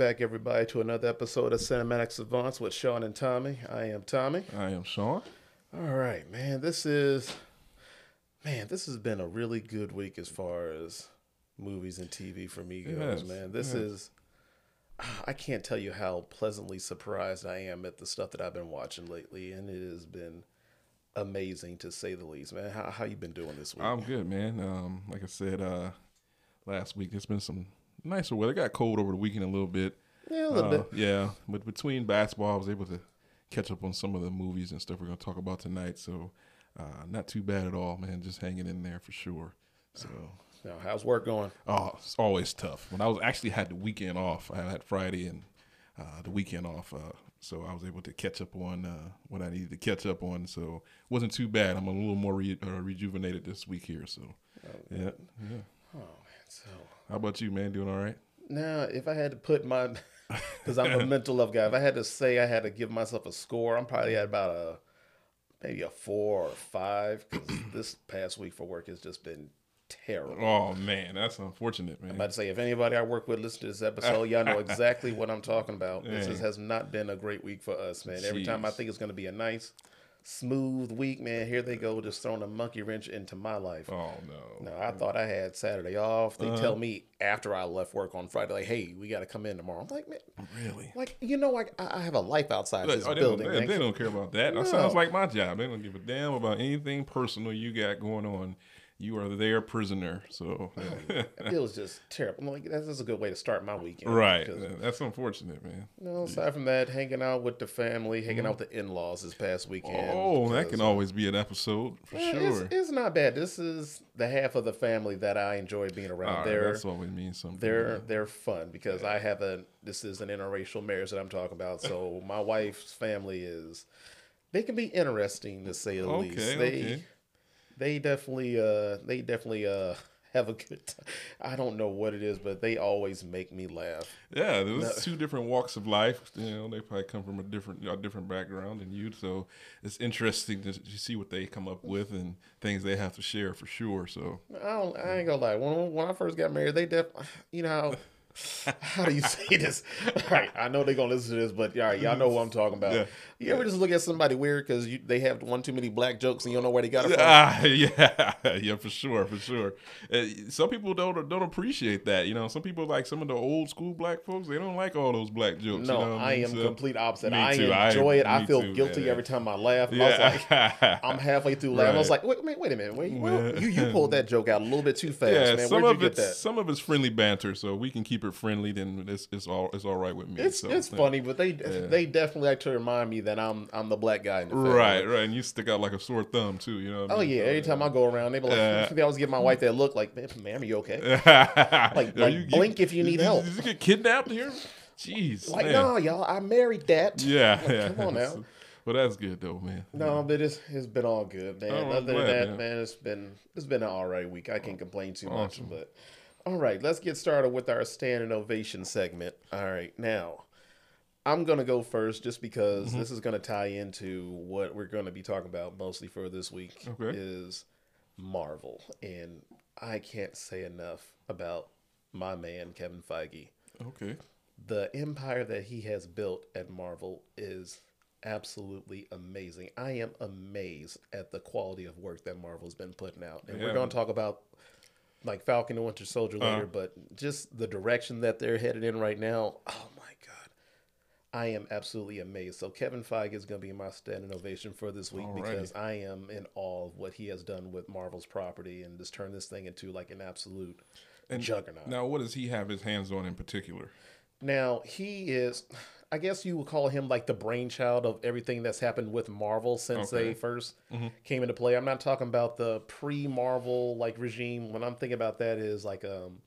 Back, everybody, to another episode of Cinematic Savants with Shawn and Tommy. I am Tommy. I am Shawn. All right, man. This is, man, this has been a really good week as far as movies and TV for me goes, Yes, man. This yes. is, I can't tell you how pleasantly surprised I am at the stuff that I've been watching lately, and it has been amazing to say the least, man. How how you been doing this week? I'm good, man. Um, like I said uh, last week, there's been some nicer weather. It got cold over the weekend a little bit. yeah, a little Uh, bit. Yeah, but between basketball, I was able to catch up on some of the movies and stuff we're going to talk about tonight. So, uh, not too bad at all, man. Just hanging in there for sure. So, Now, how's work going? oh, it's always tough. When I was actually had the weekend off, I had Friday and uh, the weekend off. Uh, so I was able to catch up on uh, what I needed to catch up on. So it wasn't too bad. I'm a little more re- uh, rejuvenated this week here. So yeah, yeah. Oh man, so How about you, man? Doing all right? Now, if I had to put my, because I'm a mental love guy, if I had to say I had to give myself a score, I'm probably at about a maybe a four or five. Because this past week for work has just been terrible. Oh man, that's unfortunate, man. I'm about to say, if anybody I work with listen to this episode, y'all know exactly what I'm talking about. This is, has not been a great week for us, man. Every time I think it's going to be a nice, smooth week, man, here they go, just throwing a monkey wrench into my life. oh no. No, I thought I had Saturday off. They Uh-huh. tell me after I left work on Friday, like, "Hey, we got to come in tomorrow." I'm like, man, Really? like you know, like I I have a life outside But- this oh, they, building. don't, they, they don't care about that. That sounds like my job. They don't give a damn about anything personal you got going on. You are their prisoner. So, oh, it was just terrible. I'm like, that's a good way to start my weekend. right. That's unfortunate, man. you know, aside from that, hanging out with the family, hanging out mm-hmm. with the in-laws this past weekend. Oh, that can uh, always be an episode for yeah, sure. It's, it's not bad. This is the half of the family that I enjoy being around. Right, they're that's always means something. they're they're fun because I have a this is an interracial marriage that I'm talking about. So my wife's family is they can be interesting to say the Okay, least. They okay. They definitely uh they definitely uh have a good time. I don't know what it is, but they always make me laugh. Yeah, there's two different walks of life. You know, they probably come from a different, a different background than you. So it's interesting to, see what they come up with and things they have to share for sure. So I don't I ain't gonna lie. When when I first got married, they def you know how how do you say this? All right, I know they're gonna listen to this, but all right, y'all know what I'm talking about. Yeah. You ever just look at somebody weird because they have one too many black jokes and you don't know where they got it from? ah, yeah, yeah, for sure, for sure. Uh, some people don't don't appreciate that. You know, some people like some of the old school black folks. They don't like all those black jokes. No, you know I mean? am So- complete opposite. I too. I- enjoy it. I feel too, guilty man. every time I laugh. And I was like, Yeah, I'm halfway through laughing. I was like, wait, wait, wait a minute. Wait, well, Yeah. you you pulled that joke out a little bit too fast, yeah. man. Some Where'd of you get it's that? some of it's friendly banter, so we can keep it friendly. Then it's it's all it's all right with me. It's so, it's yeah. funny, but they they definitely like to remind me that I'm I'm the black guy in the. Right, right, and you stick out like a sore thumb too. You know. What I Oh mean? yeah, every time I go around, they be like, Yeah. they always give my wife that look like, "Man, are you okay?" like, like, blink if you need help. Did you get kidnapped here? Jeez, Like, man. no, y'all, I married that. Yeah, Like, yeah. come on now. Well, that's good though, man. No, but it's it's been all good, man. Oh, Other than that, man. man. it's been it's been an all right week. I can't complain too Awesome. much. But all right, let's get started with our standing ovation segment. All right, now I'm gonna go first just because Mm-hmm. this is gonna tie into what we're gonna be talking about mostly for this week Okay. is Marvel, and I can't say enough about my man Kevin Feige Okay. the empire that he has built at Marvel is absolutely amazing. I am amazed at the quality of work that Marvel's been putting out. And we're going to talk about like Falcon and Winter Soldier later, Uh-huh. but just the direction that they're headed in right now, oh. I am absolutely amazed. So Kevin Feige is going to be my standing ovation for this week Alrighty. because I am in awe of what he has done with Marvel's property and just turned this thing into like an absolute and juggernaut. Now, what does he have his hands on in particular? Now he is, I guess you would call him like the brainchild of everything that's happened with Marvel since Okay. they 1st came into play. I'm not talking about the pre-Marvel like regime. When I'm thinking about that is like um,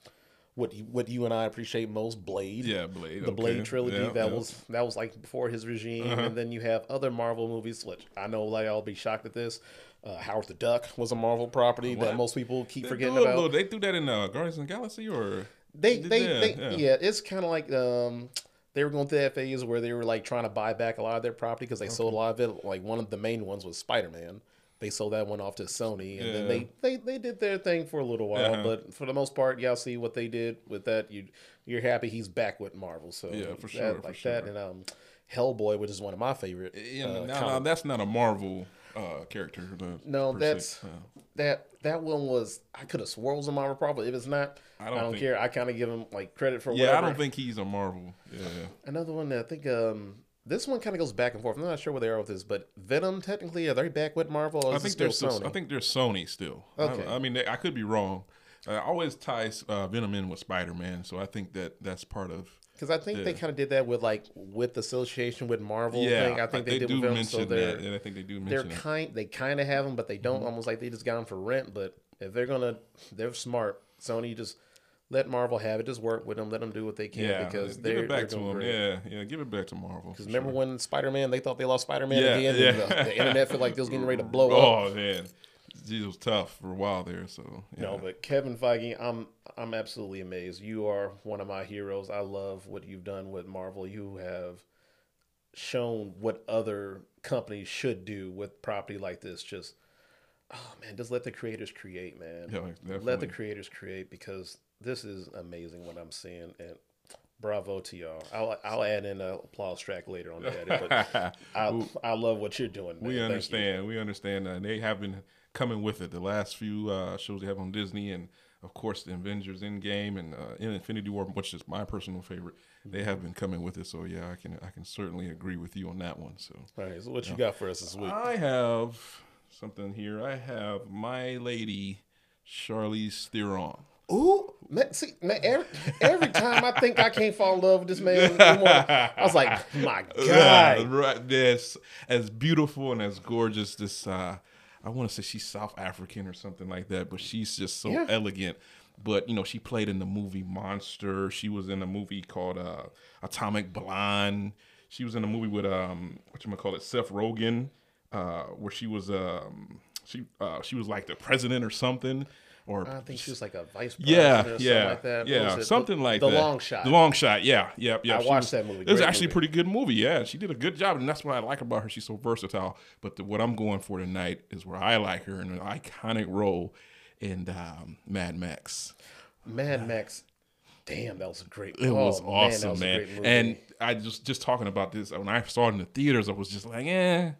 what you, what you and I appreciate most, Blade. Yeah, Blade. The Blade trilogy Yeah, that yeah. Uh-huh. was that was like before his regime, and then you have other Marvel movies. Which I know, like I'll be shocked at this. Uh, Howard the Duck was a Marvel property that most people keep They forgetting about. little- they threw that in uh, Guardians of the Galaxy, or They they, that, they yeah. yeah. it's kind of like um they were going through that phase where they were like trying to buy back a lot of their property because they sold a lot of it. Like one of the main ones was Spider Man. They sold that one off to Sony, and then they, they they did their thing for a little while. Uh-huh. But for the most part, y'all see what they did with that. You you're happy he's back with Marvel. So Yeah, for that- sure, for like that, sure. and um, Hellboy, which is one of my favorite. Yeah, uh, now, comic now that's not a Marvel uh, character. No, that's- Uh, that that one was I could have was a Marvel problem. If it's not, I I don't don't, think- care. I kind of give him like credit for yeah, whatever. I don't think he's a Marvel. Yeah, Another one that I think um this one kind of goes back and forth. I'm not sure where they are with this, but Venom technically are they back with Marvel? Or I think they're still Sony? I think they're Sony still. I- Okay. I, mean, they, I could be wrong. I always tie uh, Venom in with Spider Man, so I think that that's part of. because I think they kind of did that with like with the association with Marvel. Yeah, thing. I think they, did do with Venom. mention So they're that. Yeah, I think they do they're mention it. kind they kind of have them, but they don't. Mm-hmm. Almost like they just got them for rent. But if they're gonna, they're smart. Sony just let Marvel have it. Just work with them. Let them do what they can Yeah, because give they're it back to them. great. Yeah, yeah, give it back to Marvel. Because remember sure. when Spider Man, they thought they lost Spider Man Yeah, again, yeah. and the, the internet felt like they was getting ready to blow oh, up. Oh man, it was tough for a while there. So yeah. No, but Kevin Feige, I'm I'm absolutely amazed. You are one of my heroes. I love what you've done with Marvel. You have shown what other companies should do with property like this. Just oh man, just let the creators create, man. Yeah, Let the creators create because this is amazing what I'm seeing and bravo to y'all. I'll I'll add in an applause track later on the edit, but I I love what you're doing. Man. we understand. We understand. Uh, they have been coming with it. The last few uh, shows they have on Disney, and of course the Avengers Endgame and uh, in Infinity War, which is my personal favorite. They have been coming with it. So yeah, I can I can certainly agree with you on that one. So All right, so what you got for us this week? I have something here. I have my lady Charlize Theron. Ooh, man, see, man, every, every time I think I can't fall in love with this man anymore, I was like, my God. right. This as beautiful and as gorgeous. This uh, I want to say she's South African or something like that, but she's just so Yeah. elegant. But you know, she played in the movie Monster. She was in a movie called uh, Atomic Blonde. She was in a movie with um, what you gonna call it, Seth Rogen, uh, where she was um, she uh, she was like the president or something. Or I think she was like a vice president yeah, or something yeah, like that. Yeah, something the, like the that. long shot. The long shot, yeah, yeah, yeah. I She watched was- that movie. It was actually a pretty good movie. Yeah, she did a good job, and that's what I like about her. She's so versatile. But the, what I'm going for tonight is where I like her in an iconic role in um, Mad Max. Mad Max. Damn, that was a great It was oh, man, awesome, was man. great movie. And I just just talking about this when I saw it in the theaters, I was just like, eh.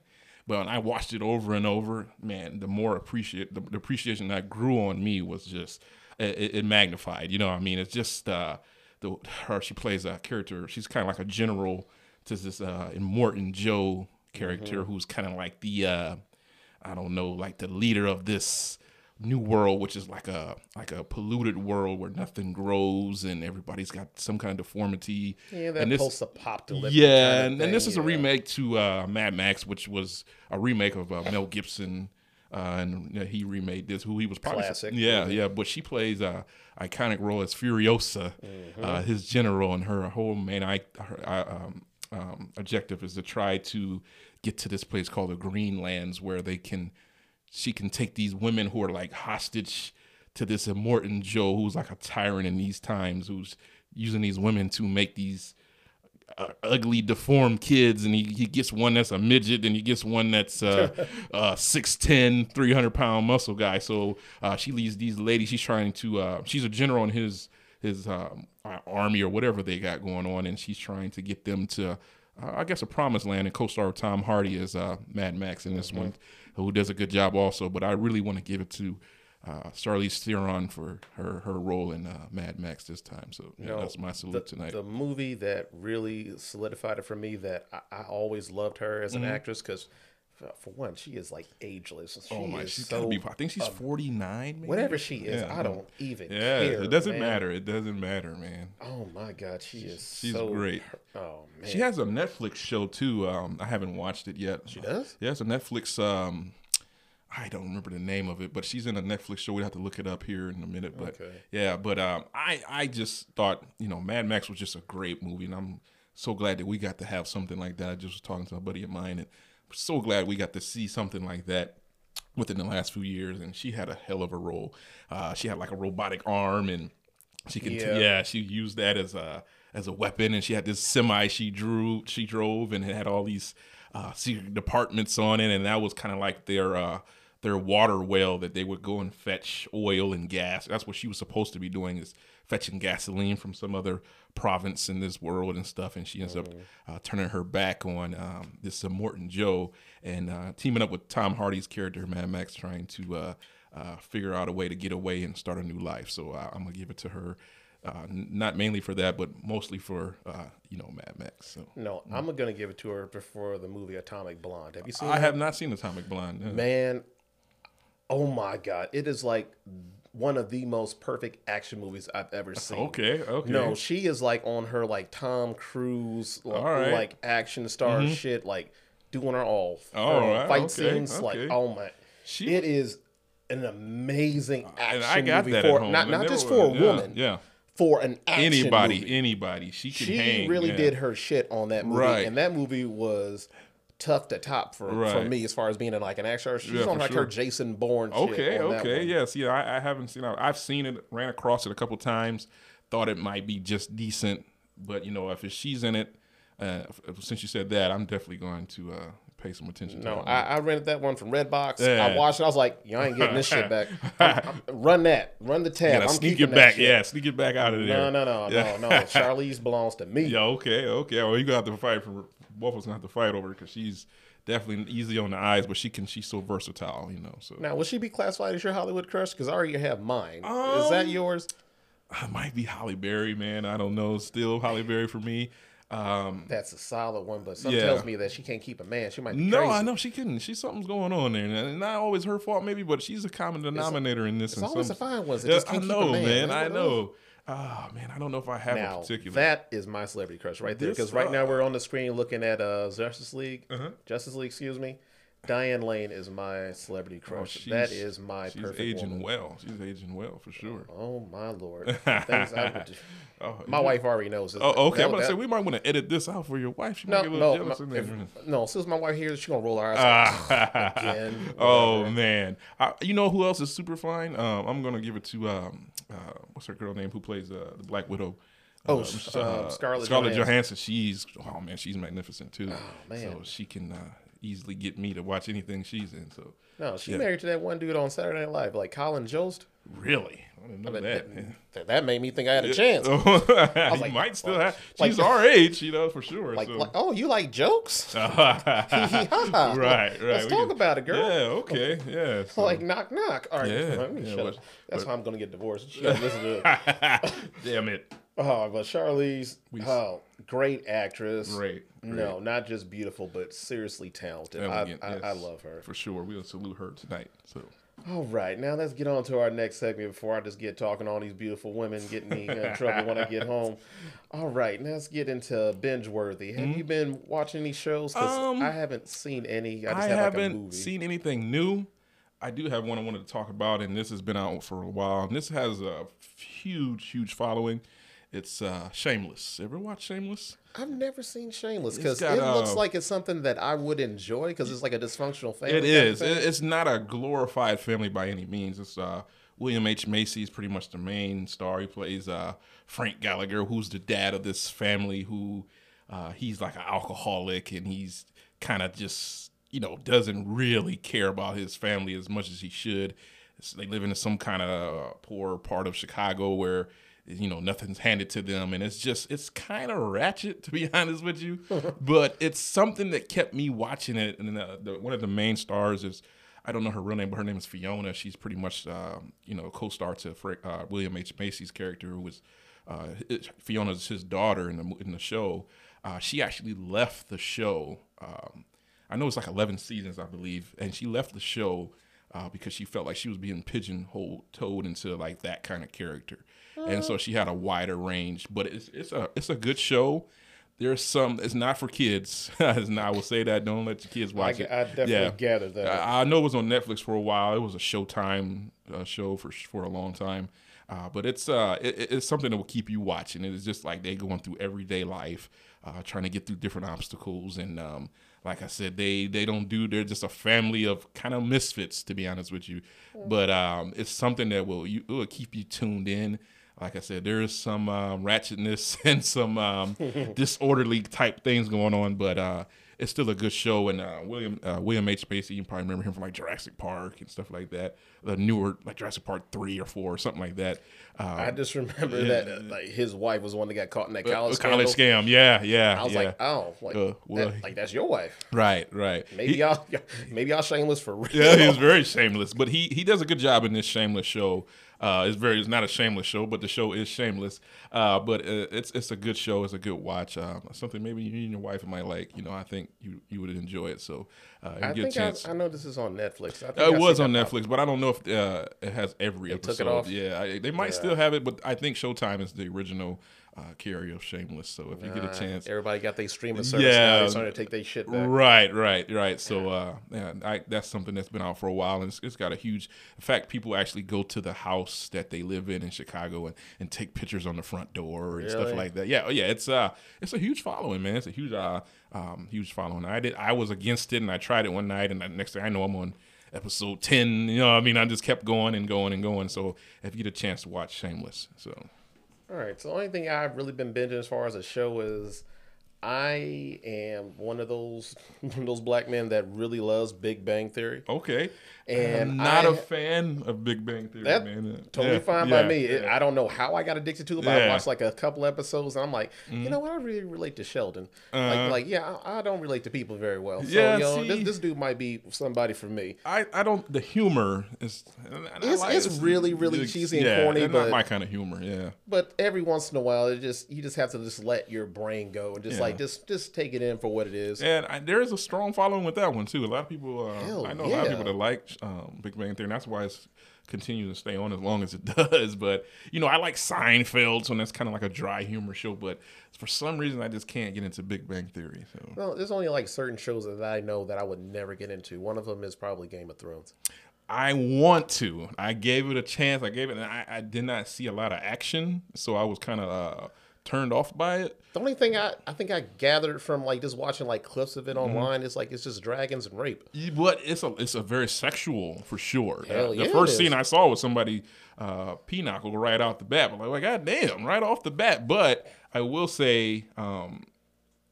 But when I watched it over and over, man, the more appreciate the, the appreciation that grew on me was just it, it magnified. You know, what I mean, it's just uh, the her she plays a character. She's kind of like a general to this uh, Morton Joe character Mm-hmm. who's kind of like the uh, I don't know, like the leader of this new world, which is like a like a polluted world where nothing grows and everybody's got some kind of deformity. yeah, that and this, post-apocalyptic. yeah, kind of and, and this is a yeah. remake to uh, Mad Max, which was a remake of uh, Mel Gibson. Uh, and know, he remade this. Who he was probably Classic yeah, yeah. But she plays a iconic role as Furiosa, Mm-hmm. uh, his general, and her whole main I, her, uh, um, um, objective is to try to get to this place called the Greenlands, where they can, she can take these women who are like hostage to this Immortan Joe, who's like a tyrant in these times, who's using these women to make these uh, ugly, deformed kids, and he, he gets one that's a midget, and he gets one that's uh, uh, 6'10", 300 pound muscle guy. So uh, she leads these ladies. She's trying to. Uh, she's a general in his his um, army or whatever they got going on, and she's trying to get them to. Uh, I guess a promised land, and co-star Tom Hardy is uh, Mad Max in this one, who does a good job also. But I really want to give it to uh, Charlize Theron for her her role in uh, Mad Max this time. So yeah, know, that's my the, salute tonight. the movie that really solidified it for me that I, I always loved her as an actress because for one she is like ageless she oh my, she's so gotta be. I think she's forty nine. whatever she is Yeah, i don't even Yeah, care it doesn't man. matter. It doesn't matter, man. oh my god she is She's so, great. oh man She has a Netflix show too. Um, I haven't watched it yet. She does? Yeah, it's a Netflix. Um, I don't remember the name of it, but she's in a Netflix show. We'd have to look it up here in a minute. But Okay. yeah, but um, I I just thought you know Mad Max was just a great movie, and I'm so glad that we got to have something like that. I just was talking to a buddy of mine, and so glad we got to see something like that within the last few years. And she had a hell of a role. Uh, she had like a robotic arm, and she could Yeah. yeah. she used that as a as a weapon, and she had this semi she drew she drove, and it had all these uh, secret departments on it, and that was kind of like their. Uh, their water well that they would go and fetch oil and gas. That's what she was supposed to be doing is fetching gasoline from some other province in this world and stuff, and she ends up uh, turning her back on um, this uh, Morton Joe and uh, teaming up with Tom Hardy's character Mad Max, trying to uh, uh, figure out a way to get away and start a new life. So uh, I'm gonna give it to her. Uh, not mainly for that, but mostly for uh, you know Mad Max. So No, I'm gonna give it to her before the movie Atomic Blonde. Have you seen? I that? have not seen Atomic Blonde. no. Man, oh my god, it is like one of the most perfect action movies I've ever seen. Okay, okay. No, she is like on her like Tom Cruise like, right. Mm-hmm. like action star shit, like doing her all. All her right, fight okay, scenes, like okay. oh my, She- it is an amazing action and I got movie that for at home. not not just for a yeah, woman, Yeah, for an action anybody, movie. anybody. She can She hang. really yeah. did her shit on that movie, Right. and that movie was tough to top for, for me as far as being in like an action. She's Yeah, on like sure. her Jason Bourne. shit Okay, okay, yes, yeah. I, I haven't seen. I've seen it. Ran across it a couple times. Thought it might be just decent, but you know, if she's in it, uh, since you said that, I'm definitely going to uh, pay some attention to No, it. I, I rented that one from Redbox. Yeah. I watched it. I was like, y'all ain't getting this shit back. I'm- I'm- run that. Run the tab. I'm sneak it back. shit. Yeah, sneak it back out of there. No, no, no, Yeah. no, no. Charlize belongs to me. Yeah, okay, okay. Well, you gonna have to fight for both of us gonna have to fight over because she's definitely easy on the eyes, but she can. She's so versatile, you know. So Now, will she be classified as your Hollywood crush? Because I already have mine. Is that Um, yours? I might be Halle Berry, man. I don't know. Still Halle Berry for me. Um, That's a solid one, but some Yeah. tells me that she can't keep a man. She might be no, crazy. I know she couldn't. She's something's going on there, and not always her fault, maybe, but she's a common denominator in this. It's always some- the fine ones that Yeah, just I know, keep a man. man. I know. it Ah, man, I don't know if I have a Now particular. that is my celebrity crush right there. Because right now uh, we're on the screen looking at uh, Justice League. Uh-huh. Justice League, excuse me. Diane Lane is my celebrity Oh, crush. that she's- is my She's perfect aging woman. well. She's aging well for sure. Oh my lord! Things I would just- Oh, my wife already knows. Oh, okay. That- I'm gonna say we might want to edit this out for your wife. She might No, get a little no, jealous no, in there. if- no. As soon as my wife hears, it, she gonna roll her eyes. Again, oh man, I, you know who else is super fine? Um, I'm gonna give it to um, uh, what's her girl name? Who plays uh, the Black Widow? Oh, Uh, s- um, Scarlett Scarlett Johansson. Johansson. She's oh man, she's magnificent too. Oh, man. So she can uh, easily get me to watch anything she's in. So No, she Yeah. married to that one dude on Saturday Night Live, like Colin Jost. really, I didn't know But that. that, that, that made me think I had a chance. he like, might still have. like- She's our age, you know, for sure. Like, so. like, oh, you like jokes? right, right, right. Let's We talk can- about it, girl. Yeah, okay, yeah. so- Like knock knock. All right, Yeah, let me yeah, shut but-. That's how I'm gonna get divorced. She listen to it. Damn it. Oh, but Charlize, We- oh, great actress. Great. No, not just beautiful, but seriously talented. I, Elegant, I, yes. I love her. For sure. We'll salute her tonight. So All right, now let's get on to our next segment before I just get talking all these beautiful women, getting me in trouble when I get home. All right, now let's get into binge worthy. Have you been watching any shows? Mm-hmm. Um, I haven't seen any. I I, just have like a haven't movie. seen anything new. I do have one I wanted to talk about, and this has been out for a while. And this has a huge, huge following. It's uh, Shameless. Ever watch Shameless? I've never seen Shameless because it looks uh, like it's something that I would enjoy because it's like a dysfunctional family. It is. type of is. thing. It- It's not a glorified family by any means. It's uh, William H Macy is pretty much the main star. He plays uh, Frank Gallagher, who's the dad of this family. Who uh, he's like an alcoholic, and he's kind of just you know doesn't really care about his family as much as he should. So they live in some kind of poor part of Chicago where you know nothing's handed to them. And it's just it's kind of ratchet to be honest with you. But it's something that kept me watching it. And uh, the, one of the main stars is i don't know her real name but her name is fiona. She's pretty much um, you know a co-star to uh, william h. Macy's character who was uh, fiona's his daughter in the, in the show. Uh, she actually left the show um, i know it's like 11 seasons i believe. And she left the show uh, because she felt like she was being pigeonholed into like that kind of character, and so she had a wider range. But it's it's a it's a good show. There's some. It's not for kids. Not- I will say that. Don't let your kids watch g- it. I definitely Yeah. gathered that. I, I know it was on Netflix for a while. It was a Showtime uh, show for for a long time. Uh, but it's uh it, it- it's something that will keep you watching. It's just like they going through everyday life, uh, trying to get through different obstacles. And um, like I said, they they don't do. They're just a family of kind of misfits, to be honest with you. But um, it's something that will you it will keep you tuned in. Like I said, there is some um, ratchetness and some um, disorderly type things going on, but uh, it's still a good show. And uh, William uh, William H Macy, you can probably remember him from like Jurassic Park and stuff like that. The newer like Jurassic Park three or four or something like that. Uh, I just remember that uh, like his wife was the one that got caught in that college, college scandal. scam, yeah, yeah. I was yeah. like, oh, like, Uh, well, that- like that's your wife. right, right. Maybe He- y'all, maybe y'all shameless for real. Yeah, he's very shameless, but he he does a good job in this shameless show. Uh, it's very it's not a shameless show, but the show is shameless. Uh, but uh, it's it's a good show. It's a good watch. Uh, something maybe you and your wife might like. You know, I think you you would enjoy it. So uh, I get a think I, chance. I know this is on Netflix. I think Uh, I it see was on Netflix, but I don't know if uh, it has every took it episode. off? Yeah, I, they might Yeah. still have it, but I think Showtime is the original uh, carrier of Shameless. So if you get a Uh, chance, Everybody got their streaming service Yeah. now. Starting to take their shit back. Right, right, right. So, uh, yeah, I, that's something that's been out for a while, and it's, it's got a huge. In fact, people actually go to the house that they live in in Chicago and, and take pictures on the front door and stuff like that. Yeah, oh, yeah. It's uh, it's a huge following, man. It's a huge uh, um, huge following. I did. I was against it, and I tried it one night, and the next thing I know, I'm on episode ten. You know, I mean, I just kept going and going and going. So, if you get a chance to watch Shameless, so All right. So the only thing I've really been binging as far as a show is I am one of those one of those black men that really loves Big Bang Theory. okay. And I'm not I- a fan of Big Bang Theory, That man. Totally Yeah, fine by yeah, me. It- I don't know how I got addicted to it, but I watched like a couple episodes and I'm like, you know what? I really relate to Sheldon. Like, like yeah, I, I don't relate to people very well. So, Uh-huh. Yeah, you know, see- this, this dude might be somebody for me. I, I don't the humor is It's- like- it's really, really it's- cheesy and yeah, corny, it's but- not my kind of humor. Yeah, But every once in a while, it just you just have to just let your brain go and just Yeah. Like just just take it in for what it is. and I, there is a strong following with that one too. A lot of people, uh, Hell I know a lot of people that like um, Big Bang Theory, and that's why it's continues to stay on as long as it does. But you know, I like Seinfeld, so that's kind of like a dry humor show. But for some reason, I just can't get into Big Bang Theory. So Well, there's only like certain shows that I know that I would never get into. One of them is probably Game of Thrones. I want to. I gave it a chance. I gave it, and I, I did not see a lot of action, so I was kind of uh, turned off by it. The only thing I, I think I gathered from like just watching like clips of it Mm-hmm. online is like it's just dragons and rape. But it's a it's a very sexual for sure. Hell the yeah, first scene I saw was somebody uh pinochle right off the bat. But like, God damn, right off the bat. But I will say, um,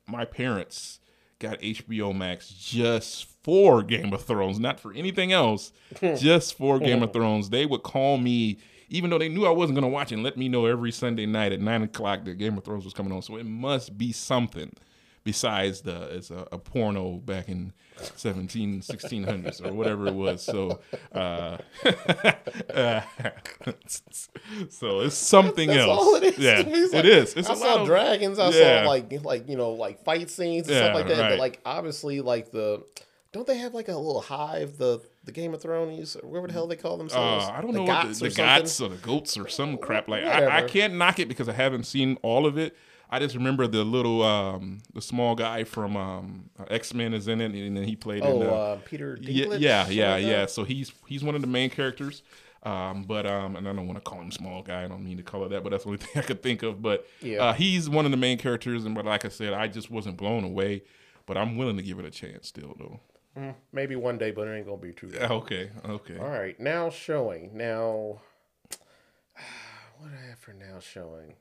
my parents got HBO Max just for Game of Thrones, not for anything else, just for Game of Thrones. They would call me, even though they knew I wasn't gonna watch it, and let me know every Sunday night at nine o'clock that Game of Thrones was coming on. So it must be something besides the it's a, a porno back in 17 1600s or whatever it was so uh, uh, so it's something That's else all it is. yeah It's it like, is it's I saw of dragons. I Yeah. saw like like you know like fight scenes and Yeah, stuff like that. right. But like obviously like the don't they have like a little hive the the Game of Thrones or whatever the hell they call themselves? uh, I don't the know what the, the gots or the goats or some crap like I, I can't knock it because I haven't seen all of it. I just remember the little um, the small guy from um, X Men is in it, and then he played Oh, in the, uh, Peter Yeah, Dinklage. yeah, something yeah, yeah. So he's he's one of the main characters. Um, but um, and I don't want to call him small guy. I don't mean to call it that, but that's the only thing I could think of. But Yeah. uh, he's one of the main characters, and but like I said, I just wasn't blown away. But I'm willing to give it a chance still, though. Maybe one day, but it ain't gonna be too. Yeah, Okay, okay. All right, now showing. Now, what do I have for now showing?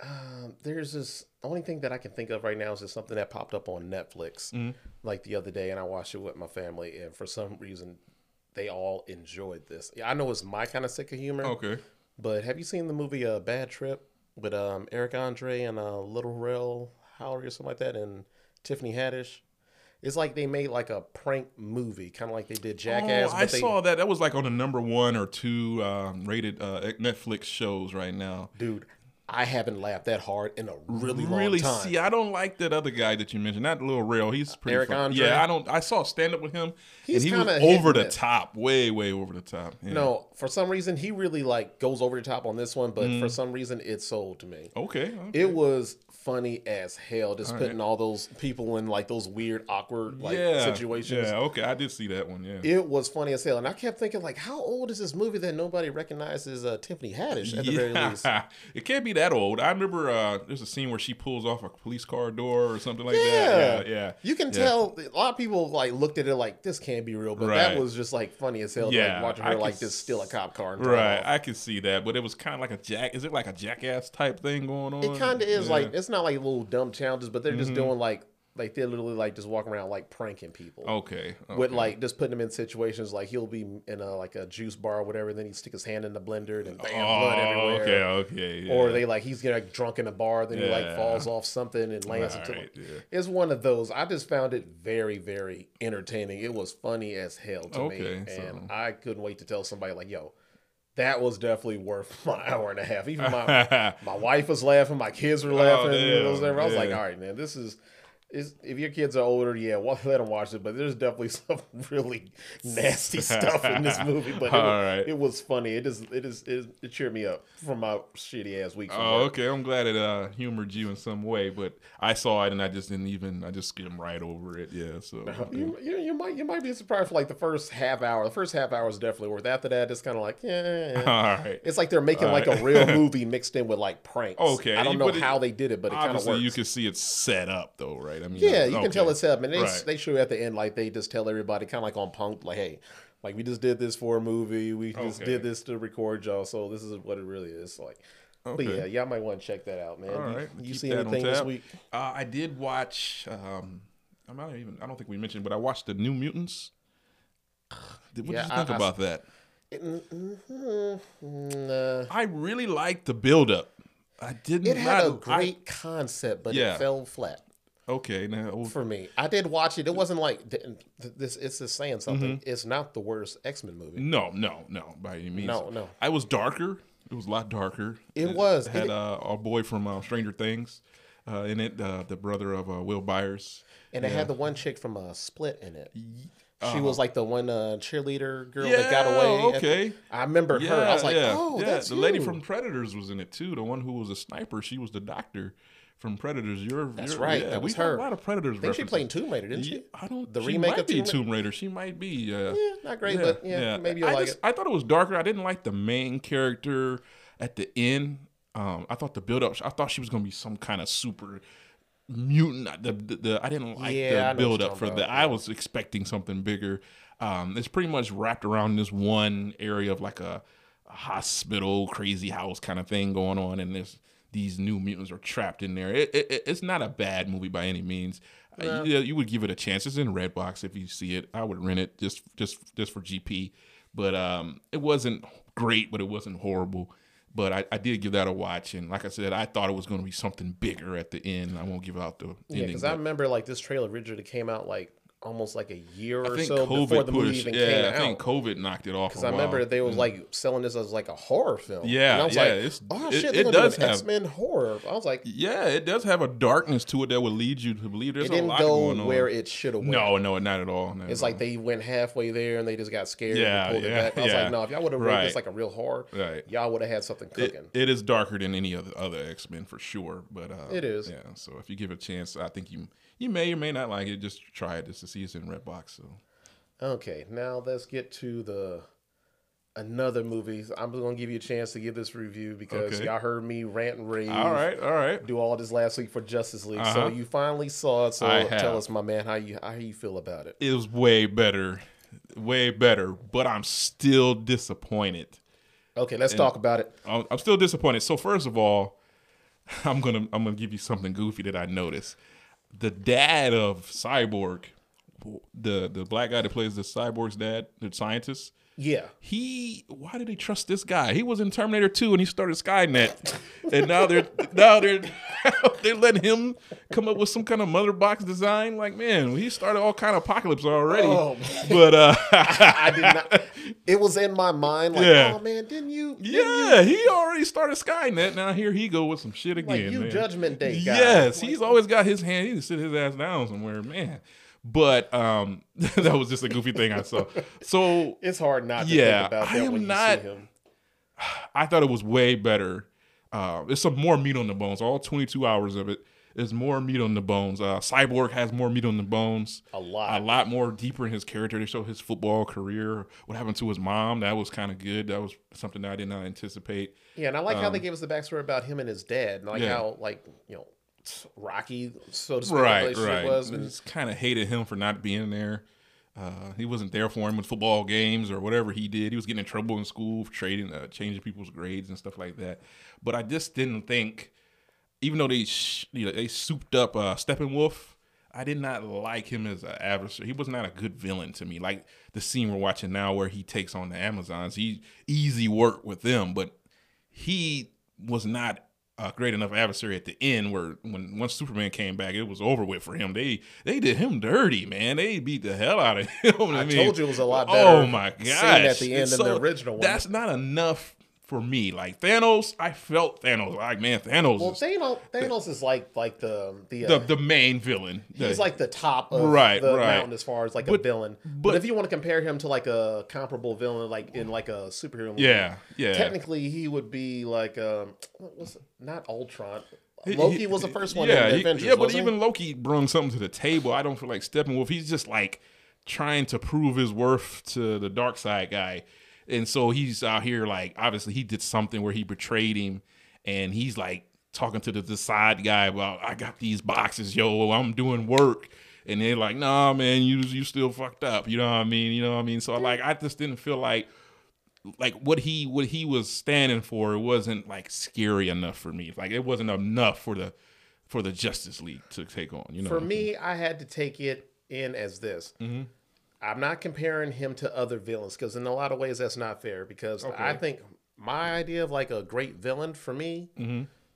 Um, there's this only thing that I can think of right now is just something that popped up on Netflix Mm-hmm. like the other day, and I watched it with my family, and for some reason, they all enjoyed this. Yeah, I know it's my kind of sick of humor, Okay. but have you seen the movie uh, Bad Trip with um, Eric Andre and uh, Little Rel Howery or something like that, and Tiffany Haddish? It's like they made like a prank movie, kind of like they did Jackass. oh, I they, saw that. That was like on the number one or two um, rated uh, Netflix shows right now. dude, I haven't laughed that hard in a really long really time. see i don't like that other guy that you mentioned That little real he's pretty Eric fun. Andre? yeah i don't i saw stand up with him He's and he was over the miss. top way way over the top yeah. no, for some reason he really like goes over the top on this one, but Mm. for some reason it sold to me. okay, okay. It was funny as hell, just All putting all those people in like those weird, awkward like yeah situations. yeah okay i did see that one yeah It was funny as hell, and I kept thinking like, how old is this movie that nobody recognizes uh, Tiffany Haddish at the very least? it can't be that old. I remember uh, there's a scene where she pulls off a police car door or something like Yeah. that. Yeah, yeah. You can Yeah. tell a lot of people like looked at it like this can't be real, but that was just like funny as hell. Yeah, like watching her like just steal a cop car and Right. I can see that, but it was kind of like a jack. Is it like a jackass type thing going on? It kind of is Yeah. Mm-hmm. like it's not like little dumb challenges, but they're just doing like like they literally like just walk around like pranking people. Okay. With like just putting them in situations like he'll be in a like a juice bar or whatever, and then he stick his hand in the blender and bam, oh, blood Oh, everywhere. okay, okay. Yeah. Or they like he's getting like, drunk in a bar, then he like falls off something and lands into. Right, yeah. It's one of those. I just found it very, very entertaining. It was funny as hell to me, Okay, and so- I couldn't wait to tell somebody like, "Yo, that was definitely worth my hour and a half." Even my my wife was laughing, my kids were oh, laughing. it was damn, I was like, "All right, man, this is." Is, if your kids are older, yeah, well, let them watch it. But there's definitely some really nasty stuff in this movie. But it, All was, right. it was funny. It is, it is, it, it cheered me up from my shitty ass week. Oh, work. okay. I'm glad it uh, humored you in some way, but I saw it and I just didn't even. I just skimmed right over it. Yeah. So. You, you, you might you might be surprised for like the first half hour. The first half hour is definitely worth. After that, it's kind of like yeah. All right. It's like they're making like a real movie mixed in with like pranks. Okay, I don't you- know but it- how they did it, but it kind of works. you can see it's set up though, right? I mean, yeah, you can tell it's happening. they Right. they show you at the end like they just tell everybody kind of like on punk, like hey, like we just did this for a movie, we just Okay. did this to record y'all, so this is what it really is. Like, but yeah, y'all might want to check that out, man. All You- right, you, see anything this week? Uh, I did watch. Um, I'm not even. I don't think we mentioned, but I watched the New Mutants. What Yeah, did you I- think I- about that? Mm, Nah. I really liked the buildup. I didn't. It had a not- I- great concept, but Yeah. it fell flat. Okay, now for me. I did watch it. It wasn't like th- th- this. It's just saying something. Mm-hmm. It's not the worst X Men movie. no, no, no, by any means. No, no. I was darker. It was a lot darker. It was. had It- uh, our boy from uh, Stranger Things uh, in it, uh, the brother of uh, Will Byers. And it had the one chick from uh, Split in it. She was like the one uh, cheerleader girl that got away. okay. I remember her. I was like, yeah, oh, yeah. that's the lady from Predators was in it too. The one who was a sniper. She was the doctor from Predators. You're That's you're- right, Yeah, that we was her. A lot of Predators. I think she played Tomb Raider, didn't Yeah, she? I don't. The remake might of be Tomb Ra- Tomb Raider. She might be. Uh, Yeah, not great, but yeah, maybe you'll I like just- it. I thought it was darker. I didn't like the main character at the end. Um, I thought the build up. I thought she was gonna be some kind of super mutant. The, the, the I didn't like Yeah, the build up for that. I was expecting something bigger. Um, it's pretty much wrapped around this one area of like a, hospital, crazy house kind of thing going on, and there's these new mutants are trapped in there. It, it, it's not a bad movie by any means. Uh, you, you would give it a chance. It's in Redbox if you see it. I would rent it just just just for GP. But um, it wasn't great, but it wasn't horrible. But I, I did give that a watch, and like I said, I thought it was going to be something bigger at the end. I won't give out the Yeah, ending. because I remember like this trailer originally came out like almost like a year or so before COVID the movie pushed. even Yeah, came I think COVID knocked it off. Because I remember they was like selling this as like a horror film. Yeah, and I was yeah, like, it's- oh it- shit, it gonna does do have- X Men horror. I was like, Yeah, it does have a darkness to it that would lead you to believe there's it a didn't lot go going on. where it should have went. no, no, not at all. not It's at like all. they went halfway there and they just got scared Yeah, and pulled yeah, it back. I was yeah. like, no, if y'all would have made Right. this like a real horror, Right. y'all would have had something It- cooking. it is darker than any other other X Men for sure, but uh, It is. Yeah, so if you give it a chance, I think you you may or may not like it. Just try it just to see it's in Redbox. So Okay, now let's get to the another movie. I'm just gonna give you a chance to give this review because Okay. y'all heard me rant and rave. all right, all right. Do all this last week for Justice League, so Uh-huh. you finally saw it. So tell us, my man, how you how you feel about it? It was way better, way better, but I'm still disappointed. Okay, let's talk about it. I'm I'm still disappointed. So first of all, I'm gonna I'm gonna give you something goofy that I noticed. The dad of Cyborg, the the black guy that plays the Cyborg's dad, the scientist. Yeah, He, why did they trust this guy? He was in Terminator 2 and he started Skynet, and now they're now they're they're letting him come up with some kind of mother box design. Like, man, he started all kind of apocalypse already. Oh, but uh, I did not. It was in my mind, like, Yeah. oh man, didn't you? didn't yeah, he already started Skynet. Now here he go with some shit Like again. you, man. Judgment Day guy. Yes, he's always got his hand. He can sit his ass down somewhere, man. But um, that was just a goofy thing I saw. So It's hard not to Yeah, think about I am when you not- see him. I thought it was way better. Uh, there's some more meat on the bones. All 22 hours of it is more meat on the bones. Uh, Cyborg has more meat on the bones. A lot. A lot more deeper in his character. They show his football career. What happened to his mom? That was kind of good. That was something that I did not anticipate. Yeah, and I like how they gave us the backstory about him and his dad, and like Um, Yeah. how like you know rocky, so to speak, Right, right. was. And just kind of hated him for not being there. Uh, he wasn't there for him with football games or whatever he did. He was getting in trouble in school for trading, uh, changing people's grades and stuff like that. But I just didn't think, even though they sh- you know, they souped up uh, Steppenwolf, I did not like him as an adversary. He was not a good villain to me. Like the scene we're watching now, where he takes on the Amazons, he easy work with them, but he was not a great enough adversary at the end where when once Superman came back, it was over with for him. They they did him dirty, man. They beat the hell out of him. I, I mean, told you it was a lot oh better. Oh my gosh! at the end of the original one. That's not enough for me. Like Thanos, I felt Thanos. Like man, Thanos well, is Thanos, Thanos is like like the the, uh, the the main villain. he's The- like the top of Right, the right. mountain as far as like a villain. But, but- if you want to compare him to like a comparable villain, like in like a superhero movie, yeah, yeah. technically he would be like um, what was it? not Ultron. Loki he- was the first one Yeah, in the he- Avengers. yeah, but wasn't he? even Loki brought something to the table. I don't feel like Steppenwolf. He's just like trying to prove his worth to the dark side guy, and so he's out here like obviously he did something where he betrayed him, and he's like talking to the, the side guy about I got these boxes, yo, I'm doing work. And they're like, nah, man, you you still fucked up. You know what I mean? You know what I mean? So like I just didn't feel like like what he what he was standing for it wasn't like scary enough for me. Like it wasn't enough for the for the Justice League to take on. You know, For me, I had to take it in as this. Mm-hmm. I'm not comparing him to other villains because in a lot of ways that's not fair. Because I think my idea of like a great villain for me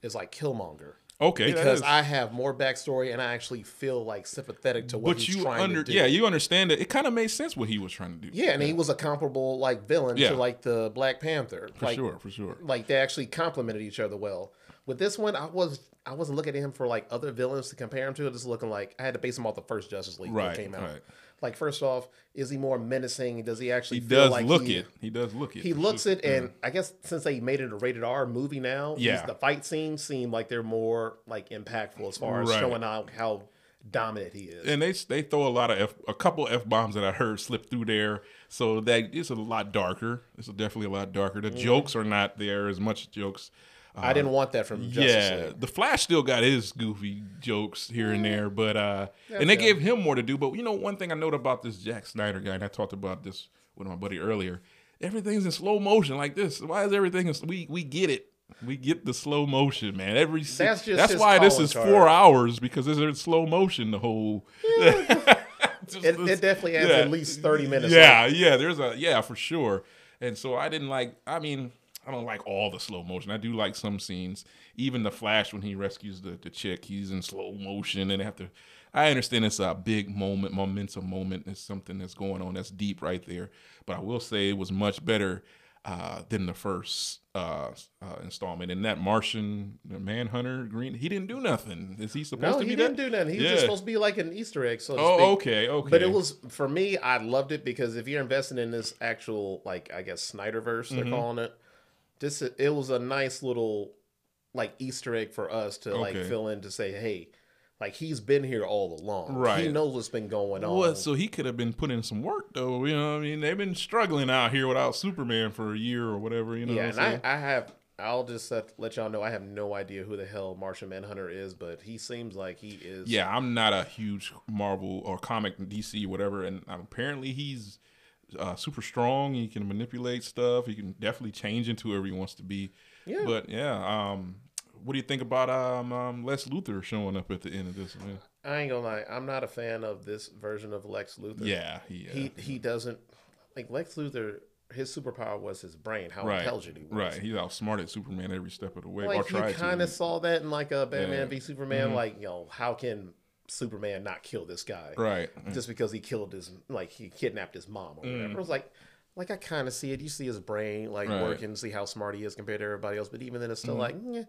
is like Killmonger. okay, Mm-hmm. Because I have more backstory and I actually feel like sympathetic to what but he's you trying under to do. yeah, you understand that it kind of made sense what he was trying to do. Yeah, and he was a comparable like villain Yeah. to like the Black Panther. for like, sure, for sure. like they actually complemented each other well. With this one, I was I wasn't looking at him for like other villains to compare him to. Just looking like I had to base him off the first Justice League Right, that came out. right. Like first off, is he more menacing? Does he actually He feel does like look he, it. He does look it. He looks sure. it, and I guess since they made it a rated R movie now, Yeah. the fight scenes seem like they're more like impactful as far as Right. showing out how dominant he is. and they they throw a lot of f a couple f bombs that I heard slip through there, so that it's a lot darker. It's definitely a lot darker. The Mm-hmm. jokes are not there as much jokes. I didn't want that from Justice yeah, League. the Flash still got his goofy jokes here and there, but uh, and they fair. gave him more to do. But you know, one thing I note about this Zack Snyder guy, and I talked about this with my buddy earlier. Everything's in slow motion like this. Why is everything? In, we we get it. We get the slow motion, man. Every se- That's just that's why this is card. four hours because it's in slow motion. The whole. Just It, this- it definitely has yeah. at least thirty minutes. Yeah, yeah. There's a yeah for sure. And so I didn't like. I mean, I don't like all the slow motion. I do like some scenes. Even the Flash when he rescues the the chick, he's in slow motion, and to. I understand it's a big moment, momentum moment. It's something that's going on that's deep right there. But I will say it was much better uh, than the first uh, uh, installment. And that Martian, Manhunter, Green, he didn't do nothing. Is he supposed No, to he didn't that? do nothing. He was just supposed to be like an Easter egg. So Oh, speak. okay, okay. But it was for me. I loved it because if you're investing in this actual, like I guess Snyderverse, they're Mm-hmm. calling it. This it was a nice little like Easter egg for us to like fill in to say, hey, like he's been here all along. Right. He knows what's been going on. Well, so he could have been putting in some work though. You know, what I mean, they've been struggling out here without Superman for a year or whatever. You know, yeah, and I? I have. I'll just let, let y'all know I have no idea who the hell Martian Manhunter is, but he seems like he is. yeah, I'm not a huge Marvel or comic DC whatever, and apparently he's uh, super strong. He can manipulate stuff. He can definitely change into whoever he wants to be. Yeah. But yeah, um, what do you think about um, um, Lex Luthor showing up at the end of this? Man? I ain't gonna lie. I'm not a fan of this version of Lex Luthor. Yeah, he, uh, he he doesn't like Lex Luthor. His superpower was his brain, how right, intelligent he was. right. He's outsmarted Superman every step of the way. Like you kind of saw that in like a Batman Yeah. v Superman. Like you know, how can Superman not kill this guy right. just because he killed his like he kidnapped his mom or whatever? It was like. Like I kind of see it. You see his brain like Mm. Right. working, see how smart he is compared to everybody else. But even then, it's still like, yeah,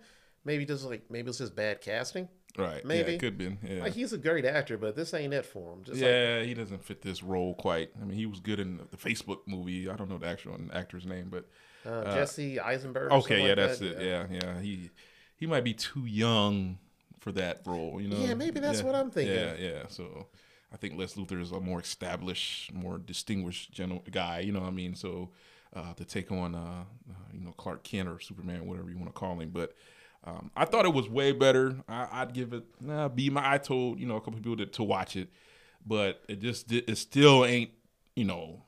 maybe just like maybe it's just bad casting. Right. Maybe. Yeah, it could been. Yeah. Like he's a great actor, but this ain't it for him. Just like yeah, he doesn't fit this role quite. I mean, he was good in the Facebook movie. I don't know the actual actor's name, but uh, Jesse Eisenberg. okay, yeah, like that's that. it. Yeah, yeah, he he might be too young for that role. You know? Yeah, maybe that's Yeah, what I'm thinking. Yeah, yeah. So I think Lex Luthor is a more established, more distinguished general guy. You know what I mean? So uh, to take on, uh, uh, you know, Clark Kent or Superman, whatever you want to call him, but. Um, I thought it was way better. I, I'd give it nah, B. My I told you know a couple people to, to watch it, but it just it still ain't you know.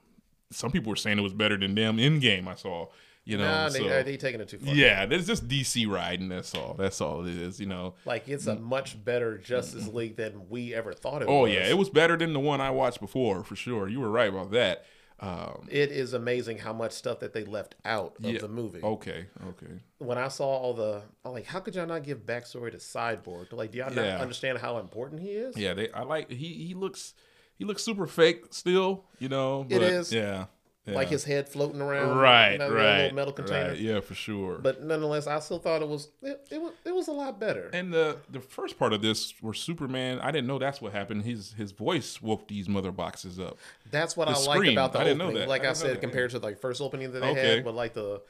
Some people were saying it was better than them in game. I saw, You know, Nah, so, they, they taking it too far. yeah, there's just DC riding. That's all. That's all it is. You know. Like it's a much better Justice League than we ever thought it was. Oh was. yeah, it was better than the one I watched before for sure. You were right about that. Um, It is amazing how much stuff that they left out of Yeah. the movie. okay, okay. When I saw all the, I'm like, how could y'all not give backstory to Cyborg? Like, do y'all Yeah. not understand how important he is? Yeah, they. I like he. He looks. He looks super fake still. You know. It but, is. Yeah. Yeah. Like his head floating around, right, in that right, little metal container. right. Yeah, for sure. But nonetheless, I still thought it was it, it was it was a lot better. And the the first part of this, where Superman, I didn't know that's what happened. His his voice woke these mother boxes up. That's what The I liked about the I didn't know opening. Like I I, said, that, compared to like first opening that they Okay. had, but like the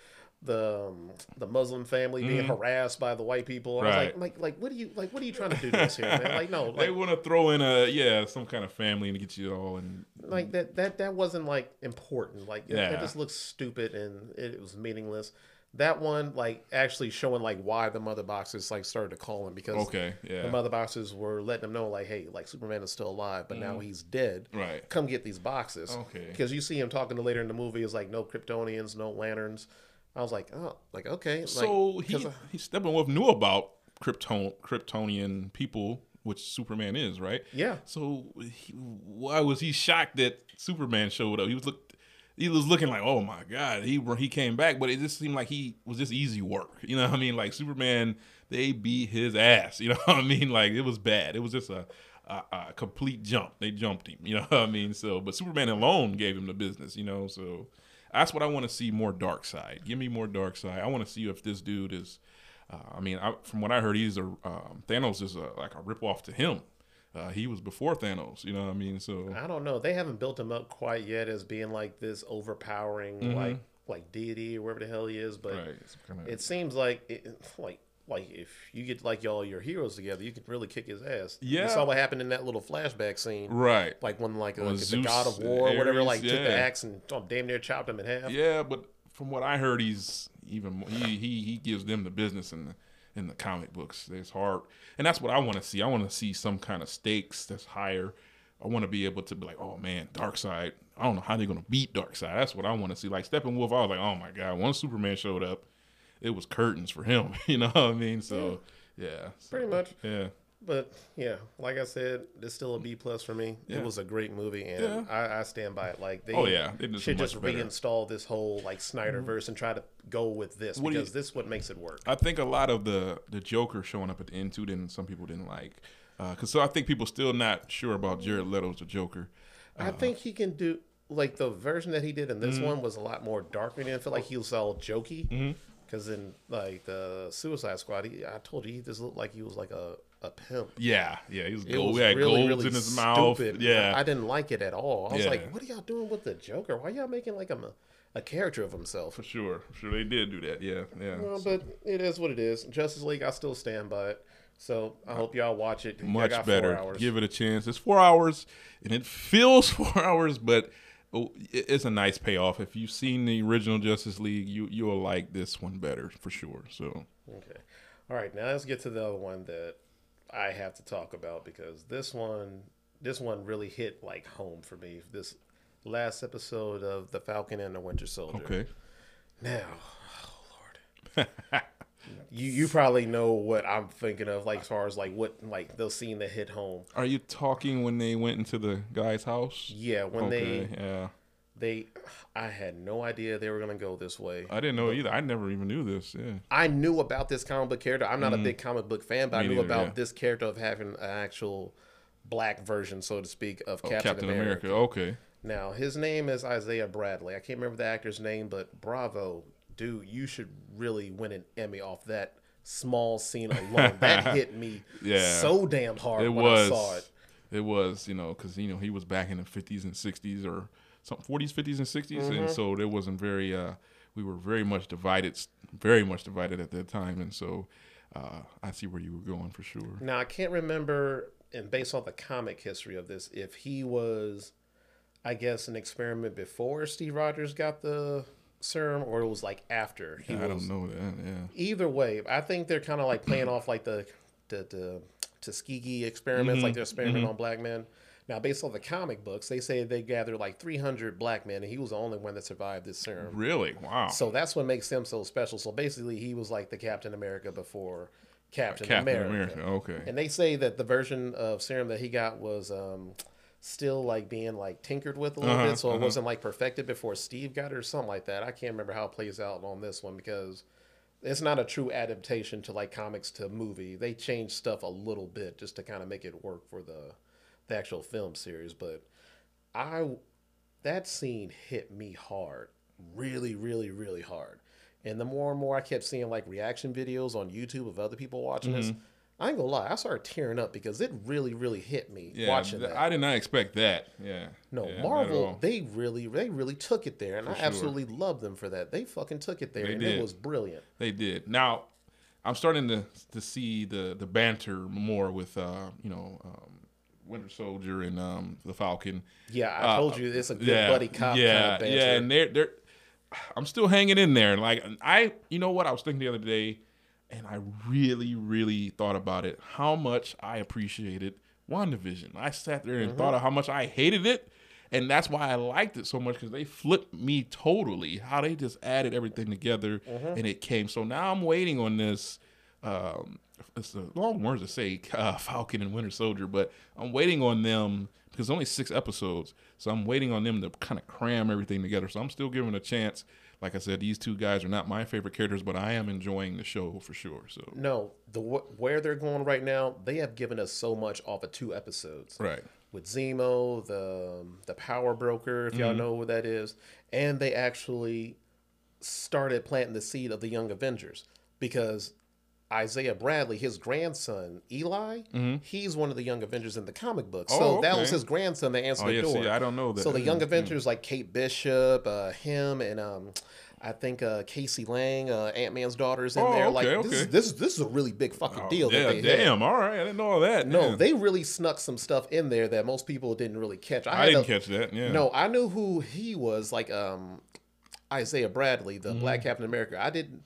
the um, the Muslim family being harassed by the white people. I was Mm-hmm. Like, like, like, what are you like? What are you trying to do this here, man? Like, no, they want to throw in a yeah some kind of family and get you all and like that that that wasn't like important. Like, it- Yeah. it just looks stupid and it, was meaningless. That one, like, actually showing like why the mother boxes like started to call him because okay yeah the mother boxes were letting them know like, hey, like Superman is still alive, but now he's dead. Mm-hmm. right come get these boxes. Okay. Because you see him talking to later in the movie is like no Kryptonians, no lanterns. I was like, oh, like okay. Like, so 'cause he I- he Steppenwolf knew about Krypton Kryptonian people which Superman is right yeah, so he, why was he shocked that Superman showed up he was look he was looking like oh my god he he came back but it just seemed like he was just easy work you know what I mean like Superman they beat his ass you know what I mean like it was bad it was just a a, a complete jump. They jumped him, you know what I mean? So, but Superman alone gave him the business, you know. So, that's what I want to see more Darkseid. Give me more Darkseid. I want to see if this dude is. Uh, I mean, I, from what I heard, he's a um, Thanos is a, like a rip off to him. Uh, he was before Thanos, you know what I mean? So, I don't know. They haven't built him up quite yet as being like this overpowering like like deity or whatever the hell he is. But Mm-hmm. right, it seems like it, like like if you get like y'all your heroes together, you could really kick his ass. Yeah. you saw what happened in that little flashback scene. right. Like when like, uh, When like the god of war or whatever Ares, like took the axe and oh, damn near chopped him in half. Yeah, but from what I heard, he's even more, he he he gives them the business in the in the comic books. It's hard, and that's what I want to see. I want to see some kind of stakes that's higher. I want to be able to be like, oh man, Darkseid. I don't know how they're gonna beat Darkseid. That's what I want to see. Like Steppenwolf, I was like, oh my god, once Superman showed up, it was curtains for him. you know what I mean? So yeah, so, Pretty much. Yeah, But yeah, like I said, it's still a B plus for me. Yeah. It was a great movie, and Yeah. I, I stand by it. Like they, Oh, yeah. They did should just better. reinstall this whole like Snyderverse and try to go with this What do you- because this is what makes it work. I think a lot of the the Joker showing up at the end too. Then some people didn't like. Because so I think people still not sure about Jared Leto's the Joker. I think he can do like the version that he did in Mm-hmm. this one was a lot more dark. I didn't feel like he was all jokey. Mm-hmm. Because in like the Suicide Squad, he, I told you he just looked like he was like a, a pimp. Yeah, yeah, he was gold. was He had really, golds really in his stupid. mouth. Yeah, I didn't like it at all. I was Yeah. like, "What are y'all doing with the Joker? Why y'all making like a, a character of himself?" for sure, for sure they did do that. Yeah, yeah. Well, but it is what it is. Justice League, I still stand by it. So I hope y'all watch it. Much got better. Give it a chance. It's four hours, and it feels four hours, but oh, it's a nice payoff. If you've seen the original Justice League, you you'll like this one better for sure. So Okay. All right. Now let's get to the other one that I have to talk about because this one, this one really hit like home for me. This last episode of the Falcon and the Winter Soldier. okay, Now, oh Lord, you you probably know what I'm thinking of, like as far as like what like the scene that hit home. are you talking when they went into the guy's house? Yeah, when Okay, they yeah. they, I had no idea they were gonna go this way. I didn't know either. I never even knew this. Yeah. I knew about this comic book character. I'm not a big comic book fan, but I Mm-hmm. Knew neither, about yeah. this character of having an actual black version, so to speak, of Oh, Captain, Captain America. America. Okay. Now, his name is Isaiah Bradley. I can't remember the actor's name, but bravo, dude, you should really win an Emmy off that small scene alone. that hit me Yeah. so damn hard it when was I saw it. it was you know because you know he was back in the 50s and 60s or some 40s 50s and 60s Mm-hmm. and so there wasn't very uh we were very much divided very much divided at that time and so uh i see where you were going for sure Now, I can't remember, and based on the comic history of this, if he was, I guess, an experiment before Steve Rogers got the serum, or it was like after. He i was, don't know that yeah Either way, I think they're kind of like playing off like the the, the Tuskegee experiments, like they're experimenting on black men. Now, based on the comic books, they say they gathered like 300 black men, and he was the only one that survived this serum. Really? Wow. So that's what makes him so special. So basically, he was like the Captain America before Captain, Captain America. America. Okay. And they say that the version of serum that he got was um, still like being like tinkered with a little Uh-huh, bit, so it uh-huh. wasn't like perfected before Steve got it or something like that. I can't remember how it plays out on this one because it's not a true adaptation to like comics to movie. They changed stuff a little bit just to kind of make it work for the the actual film series. But I that scene hit me hard, really, really, really hard. And the more and more I kept seeing like reaction videos on YouTube of other people watching this, Mm-hmm. I ain't gonna lie, I started tearing up because it really, really hit me yeah, watching th- that. I did not expect that. Yeah. no, Yeah, Marvel, they really, they really took it there, and I sure. absolutely love them for that. They fucking took it there, They and did. it was brilliant. They did. Now, I'm starting to to see the the banter more with uh, you know um, Winter Soldier and um, the Falcon. Yeah, I Uh, told you it's a good yeah, buddy cop yeah, kind of banter. yeah, and they're they're. I'm still hanging in there. Like I, you know what I was thinking the other day, and I really, really thought about it. How much I appreciated WandaVision. I sat there and Mm-hmm. thought of how much I hated it, and that's why I liked it so much because they flipped me totally. How they just added everything together, Mm-hmm. and it came. So now I'm waiting on this. Um, it's a long words to say uh, Falcon and Winter Soldier, but I'm waiting on them because only six episodes, so I'm waiting on them to kind of cram everything together. So I'm still giving a chance. Like I said, these two guys are not my favorite characters, but I am enjoying the show for sure. So No, the where they're going right now, they have given us so much off of two episodes. right, with Zemo, the um, the Power Broker, if y'all Mm-hmm. know what that is, and they actually started planting the seed of the Young Avengers because Isaiah Bradley, his grandson Eli, he's one of the Young Avengers in the comic book. So Mm-hmm. Oh, that was his grandson that answered Oh, the yeah, door. see, I don't know that. So the Young mm. Avengers like Kate Bishop, uh, him, and um, I think uh, Casey Lang, uh, Ant Man's daughter's in Oh, there. okay, like this, okay. is, this, this is a really big fucking Oh, deal. yeah, that they had. damn. All right, I didn't know all that. No, they really snuck some stuff in there that most people didn't really catch. I had didn't to- catch that. Yeah. No, I knew who he was, like um, Isaiah Bradley, the Mm-hmm. Black Captain America. I didn't.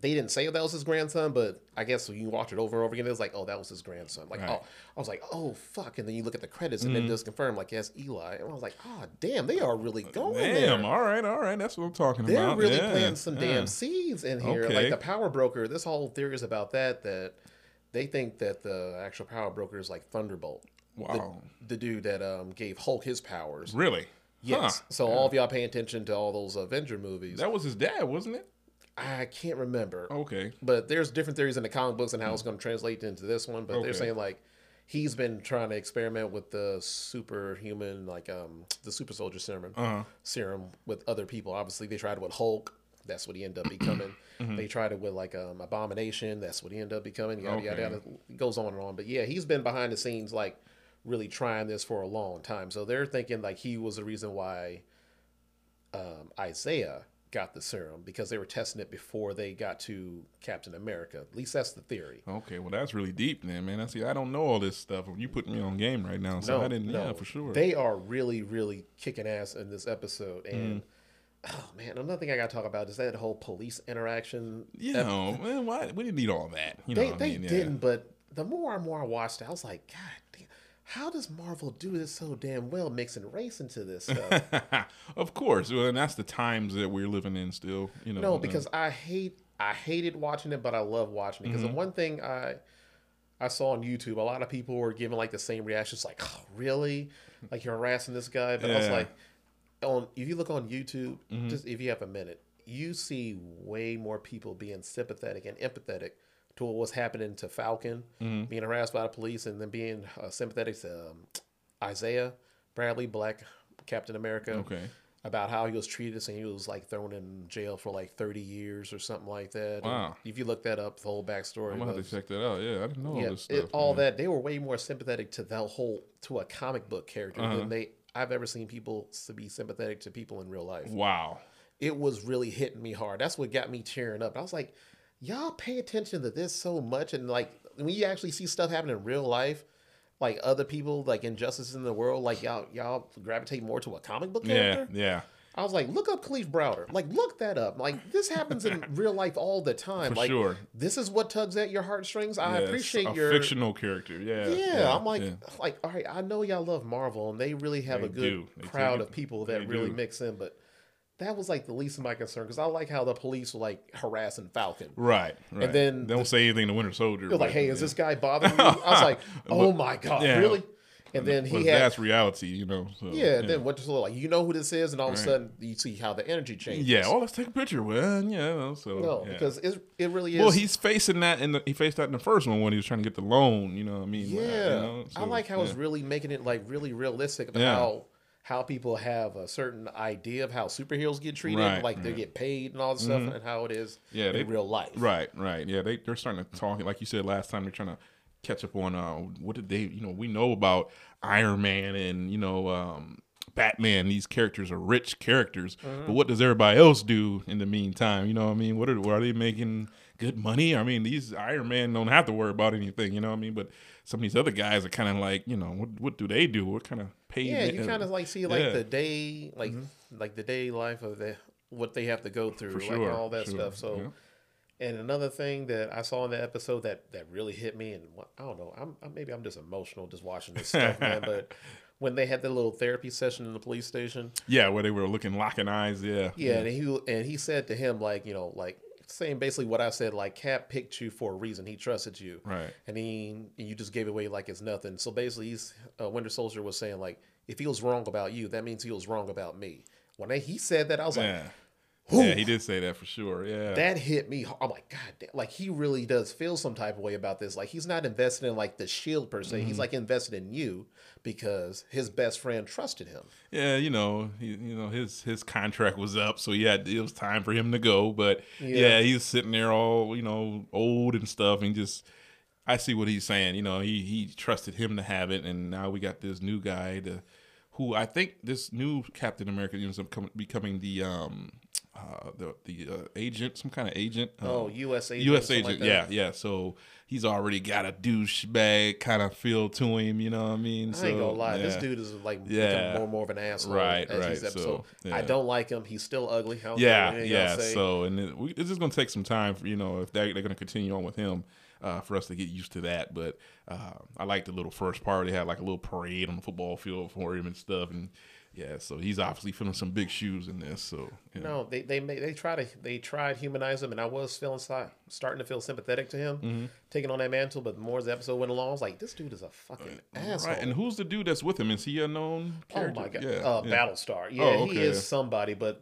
They didn't say that was his grandson, but I guess when you watch it over and over again, it was like, oh, that was his grandson. Like, Right. Mm-hmm. oh, I was like, oh, fuck. And then you look at the credits and then it does confirm, like, yes, Eli. And I was like, oh, damn, they are really going Damn. there. All right. All right. That's what I'm talking about. They're really yeah, planting some yeah. damn seeds in here. Okay. Like the power broker, this whole theory is about that, that they think that the actual power broker is like Thunderbolt. The- Wow. The, dude that um, gave Hulk his powers. Really? Yes. Huh. So all of y'all paying attention to all those Avenger movies. That was his dad, wasn't it? I can't remember. Okay. But there's different theories in the comic books and how it's going to translate into this one. But Okay. they're saying like he's been trying to experiment with the superhuman, like um the super soldier serum, Uh-huh. serum with other people. Obviously, they tried it with Hulk. That's what he ended up becoming. Mm-hmm. They tried it with like um Abomination. That's what he ended up becoming. Yada yada Okay. yada. It goes on and on. But yeah, he's been behind the scenes like really trying this for a long time. So they're thinking like he was the reason why um, Isaiah got the serum because they were testing it before they got to Captain America. At least that's the theory. Okay, well that's really deep, then, man. I see. I don't know all this stuff. You put me on game right now, so I didn't. Yeah, for sure. They are really, really kicking ass in this episode. And Mm. oh man, another thing I got to talk about is that whole police interaction. you know, man, why we didn't need all that. You know, they what they I mean? Yeah. didn't, but the more and more I watched it, I was like, God damn. How does Marvel do this so damn well, mixing race into this stuff? of course, well, and that's the times that we're living in still. You know, No, uh, because I hate I hated watching it, but I love watching it because the one thing I I saw on YouTube, a lot of people were giving like the same reactions, like, "Oh, really? Like you're harassing this guy?" But I was like, on if you look on YouTube, just if you have a minute, you see way more people being sympathetic and empathetic to what was happening to Falcon, being harassed by the police, and then being uh, sympathetic to um, Isaiah Bradley, Black Captain America okay, about how he was treated, saying he was like thrown in jail for like 30 years or something like that. And Wow. if you look that up, the whole backstory. I'm gonna have to check that out. Yeah, I didn't know all yeah, this it- stuff. all that they were way more sympathetic to that whole to a comic book character Uh-huh. than they I've ever seen people to be sympathetic to people in real life. Wow. It was really hitting me hard. That's what got me tearing up. I was like, y'all pay attention to this so much, and like when you actually see stuff happen in real life. Like other people, like injustices in the world, like y'all, y'all gravitate more to a comic book Yeah, character. yeah. yeah I was like, look up Kalief Browder. Like, look that up. Like, this happens in real life all the time. For like, sure. this is what tugs at your heartstrings. I Yeah, appreciate a your fictional character. Yeah, Yeah, I'm like, yeah. like, all right, I know y'all love Marvel, and they really have They a good crowd of people that really mix in. But that was like the least of my concern because I like how the police were like harassing Falcon. Right, right. then they don't say anything to Winter Soldier. They're like, hey, is this guy bothering you? I was like, oh my god, yeah. really? And then he had that's reality, you know. So, yeah, and then Winter Soldier like, you know who this is, and all of a sudden you see how the energy changes. yeah. Oh, let's take a picture. man. yeah. So no, yeah. because it it really is. well, he's facing that in the he faced that in the first one when he was trying to get the loan. You know what I mean? Yeah, Like, you know, I like how yeah. it's really making it like really realistic about Yeah. how how people have a certain idea of how superheroes get treated, Right, like they right. get paid and all this stuff, and how it is Yeah, in they- real life. Right, right. Yeah, they they're starting to talk like you said last time. They're trying to catch up on uh what did they you know we know about Iron Man and you know um Batman. These characters are rich characters, Mm-hmm. but what does everybody else do in the meantime? You know what I mean? What are are they making good money? I mean, these Iron Man don't have to worry about anything. You know what I mean? But some of these other guys are kind of like you know what what do they do? What kind of pay? Yeah, you kind of like see like Yeah. Mm-hmm. the day, like like the day life of the what they have to go through, For like all that sure, stuff. So. yeah. And another thing that I saw in the episode that, that really hit me, and I don't know, I'm, i maybe I'm just emotional just watching this stuff, man. But when they had the little therapy session in the police station, yeah, where they were looking locking eyes. Yeah, Yeah, and he and he said to him like you know like saying basically what I said like Cap picked you for a reason. He trusted you, Right. And he and you just gave away like it's nothing. So basically, he's uh, Winter Soldier was saying like if he was wrong about you, that means he was wrong about me. When he said that, I was like, Yeah. Yeah, he did say that for sure. Yeah. that hit me. I'm like, God, damn. like he really does feel some type of way about this. Like he's not invested in like the shield per se. He's Mm-hmm. like invested in you because his best friend trusted him. yeah, you know, he, you know, his his contract was up, so yeah, it was time for him to go. But Yeah. yeah, he's sitting there all you know old and stuff, and just I see what he's saying. You know, he he trusted him to have it, and now we got this new guy to who I think this new Captain America ends up com- becoming the um uh the the uh, agent, some kind of agent. Oh, um, U.S. agent, U.S. agent, like yeah, yeah. So he's already got a douchebag kind of feel to him. You know what I mean? I ain't gonna So, lie, this dude is like Yeah. becoming more and more of an asshole. Right, right, so, yeah. I don't like him. He's still ugly. Yeah, yeah. say. So, and it, we, it's just gonna take some time for you know if they, they're gonna continue on with him uh, for us to get used to that. But uh, I like the little first part. They had like a little parade on the football field for him and stuff, and yeah. So he's obviously filling some big shoes in this. So know. No, they they made, they try to they tried humanize him, and I was feeling starting to feel sympathetic to him Mm-hmm. taking on that mantle. But the more the episode went along, I was like, this dude is a fucking asshole. Right, and who's the dude that's with him? Is he a known Character? oh my god, yeah, uh, yeah. Battlestar. Yeah, Oh, he is somebody, but.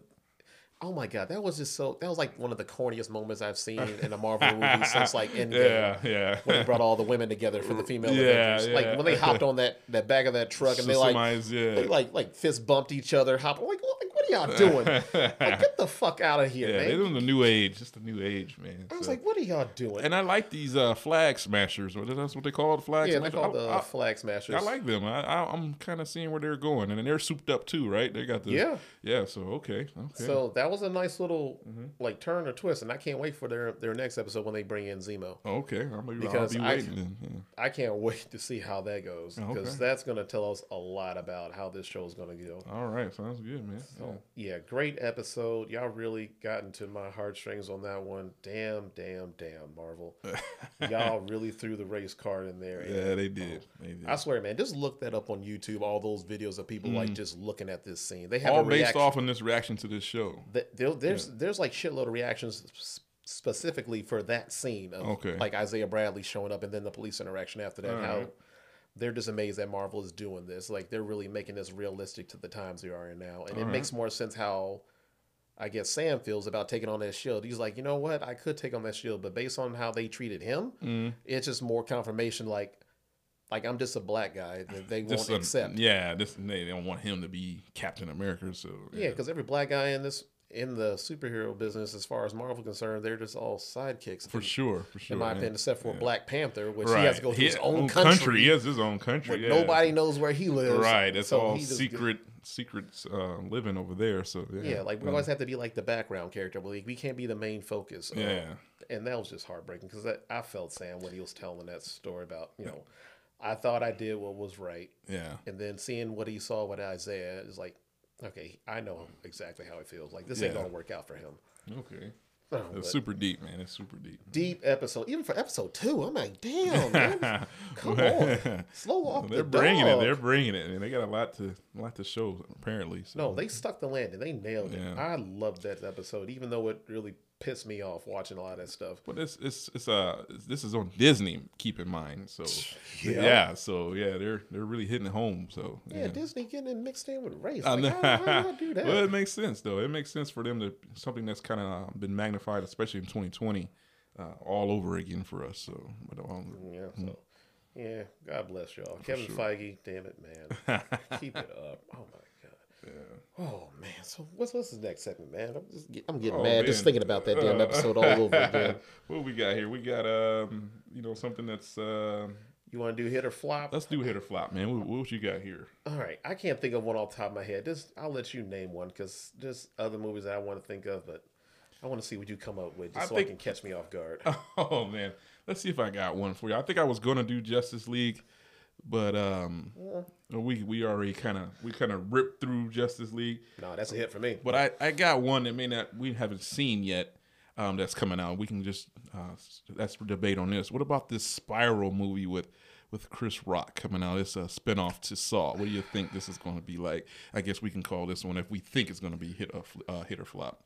Oh my god, that was just so. That was like one of the corniest moments I've seen in a Marvel movie since like Endgame. Yeah, yeah. when they brought all the women together for the female Yeah, Avengers. yeah. Like when they hopped on that that back of that truck and they like yeah. they like like fist bumped each other, hop like, like what are y'all doing? like get the fuck out of here, yeah, they're man. doing the new age, just the new age, man. I was So- like, what are y'all doing? and I like these uh, flag smashers. Or that's what they call it, flag yeah, they smashers. called I- the I- flag smashers. I like them. I, I I'm kind of seeing where they're going, and then they're souped up too, right? They got the Yeah. yeah. So okay, okay. So that was a nice little Mm-hmm. like turn or twist, and I can't wait for their their next episode when they bring in Zemo. Okay, I'm maybe Because I'll be I- waiting. then. Yeah. I can't wait to see how that goes because okay. that's going to tell us a lot about how this show is going to go. All right, sounds good, man. Yeah. Yeah, great episode. Y'all really got into my heartstrings on that one. Damn, damn, damn, Marvel. Y'all really threw the race card in there. Yeah, and they did. They did. I swear, man, just look that up on YouTube. All those videos of people like just looking at this scene. They have Mm. All based off on this reaction to this show. Th- there- there's there's like shitload of reactions specifically for that scene of Okay. like Isaiah Bradley showing up and then the police interaction after that. All how right. They're just amazed that Marvel is doing this. Like they're really making this realistic to the times we are in now, and it right. makes more sense how. I guess Sam feels about taking on that shield. He's like, you know what? I could take on that shield, but based on how they treated him, Mm. it's just more confirmation. Like, like I'm just a black guy that they This won't a- accept. Yeah, this they don't want him to be Captain America. So Yeah, because every black guy in this in the superhero business, as far as Marvel concerned, they're just all sidekicks. for sure, for sure. in my yeah. opinion, except for Yeah. Black Panther, which right. he has to go through his own country, He has his own country. yeah. nobody knows where he lives. Right, it's So all he just- secret, secret uh, living over there. So yeah, Yeah, like we always have to be like the background character, but like, we can't be the main focus. Um, Yeah. and that was just heartbreaking because I felt Sam when he was telling that story about you know, I thought I did what was right, yeah, and then seeing what he saw with Isaiah is like, Okay, I know exactly how he feels. Like this ain't Yeah. gonna work out for him. Okay. No, It's super deep, man. It's super deep. deep episode, even for episode two. I'm like, damn, man, come on, slow off They're the bringing it. dog. They're bringing it, and they got a lot to a lot to show apparently. So. No, they stuck the landing. They nailed it. Yeah. I loved that episode, even though it really pissed me off watching a lot of that stuff. But it's it's it's uh this is on Disney. Keep in mind, so Yeah. yeah, so yeah, they're they're really hitting it home. So Yeah, Disney getting it mixed in with race. I Like, know. how, how y'all do that? well, it makes sense though. It makes sense for them to something that's kind of been magnified, especially in 2020, uh, all over again for us. So, but um, yeah, so yeah, God bless y'all. Kevin Feige, damn it, man, keep it up. Oh my god. Oh man, so what's what's the next segment, man? I'm just get, I'm getting Oh, mad just thinking about that damn episode all over again. what we got here? We got um, you know, something that's uh, You want to do hit or flop? let's do hit or flop, man. What, what you got here? All right, I can't think of one off the top of my head. Just I'll let you name one because there's other movies that I want to think of, but I want to see what you come up with just I so think- I can catch me off guard. Oh man, let's see if I got one for you. I think I was gonna do Justice League, but um, we we already kind of we kind of ripped through Justice League. no, that's a hit for me. But I, I got one that may not we haven't seen yet. Um, that's coming out. We can just uh, that's for debate on this. What about this Spiral movie with with Chris Rock coming out? It's a spinoff to Saw. What do you think this is going to be like? I guess we can call this one if we think it's going to be hit or fl- uh, hit or flop.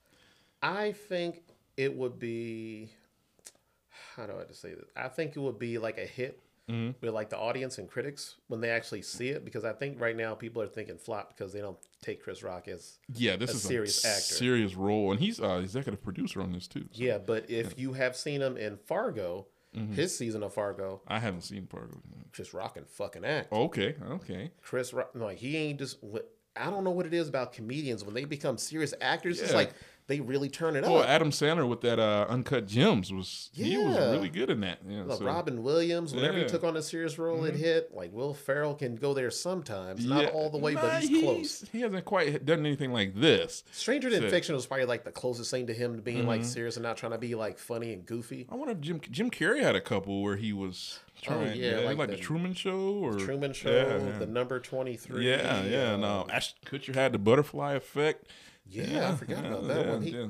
I think it would be. How do I have to say this? I think it would be like a hit Mm-hmm. with like the audience and critics when they actually see it because I think right now people are thinking flop because they don't take Chris Rock as Yeah, this A is serious a actor. serious role, and he's uh, executive producer on this too. so yeah. But if you have seen him in Fargo, Mm-hmm. his season of Fargo, I haven't seen Fargo. Chris Rock can fucking act. Okay, okay. Chris Rock, like he ain't just. I don't know what it is about comedians when they become serious actors. It's like they really turn it Well, up. Adam Sandler with that uh, Uncut Gems was he was really good in that. Yeah, so- Robin Williams, whenever he Yeah. Mm-hmm. took on a serious role, it hit. Like Will Ferrell can go there sometimes, not Yeah. all the way, Nah, but he's, close. He hasn't quite done anything like this. Stranger Than So- Fiction was probably like the closest thing to him to being Mm-hmm. like serious and not trying to be like funny and goofy. I wonder if Jim Jim Carrey had a couple where he was trying. Oh, yeah, like, like the, the Truman Show or Truman Show, Yeah, yeah. the number twenty three. yeah, yeah. No, Ashton Kutcher had the butterfly effect. Yeah, I forgot about that yeah, one. He, yeah.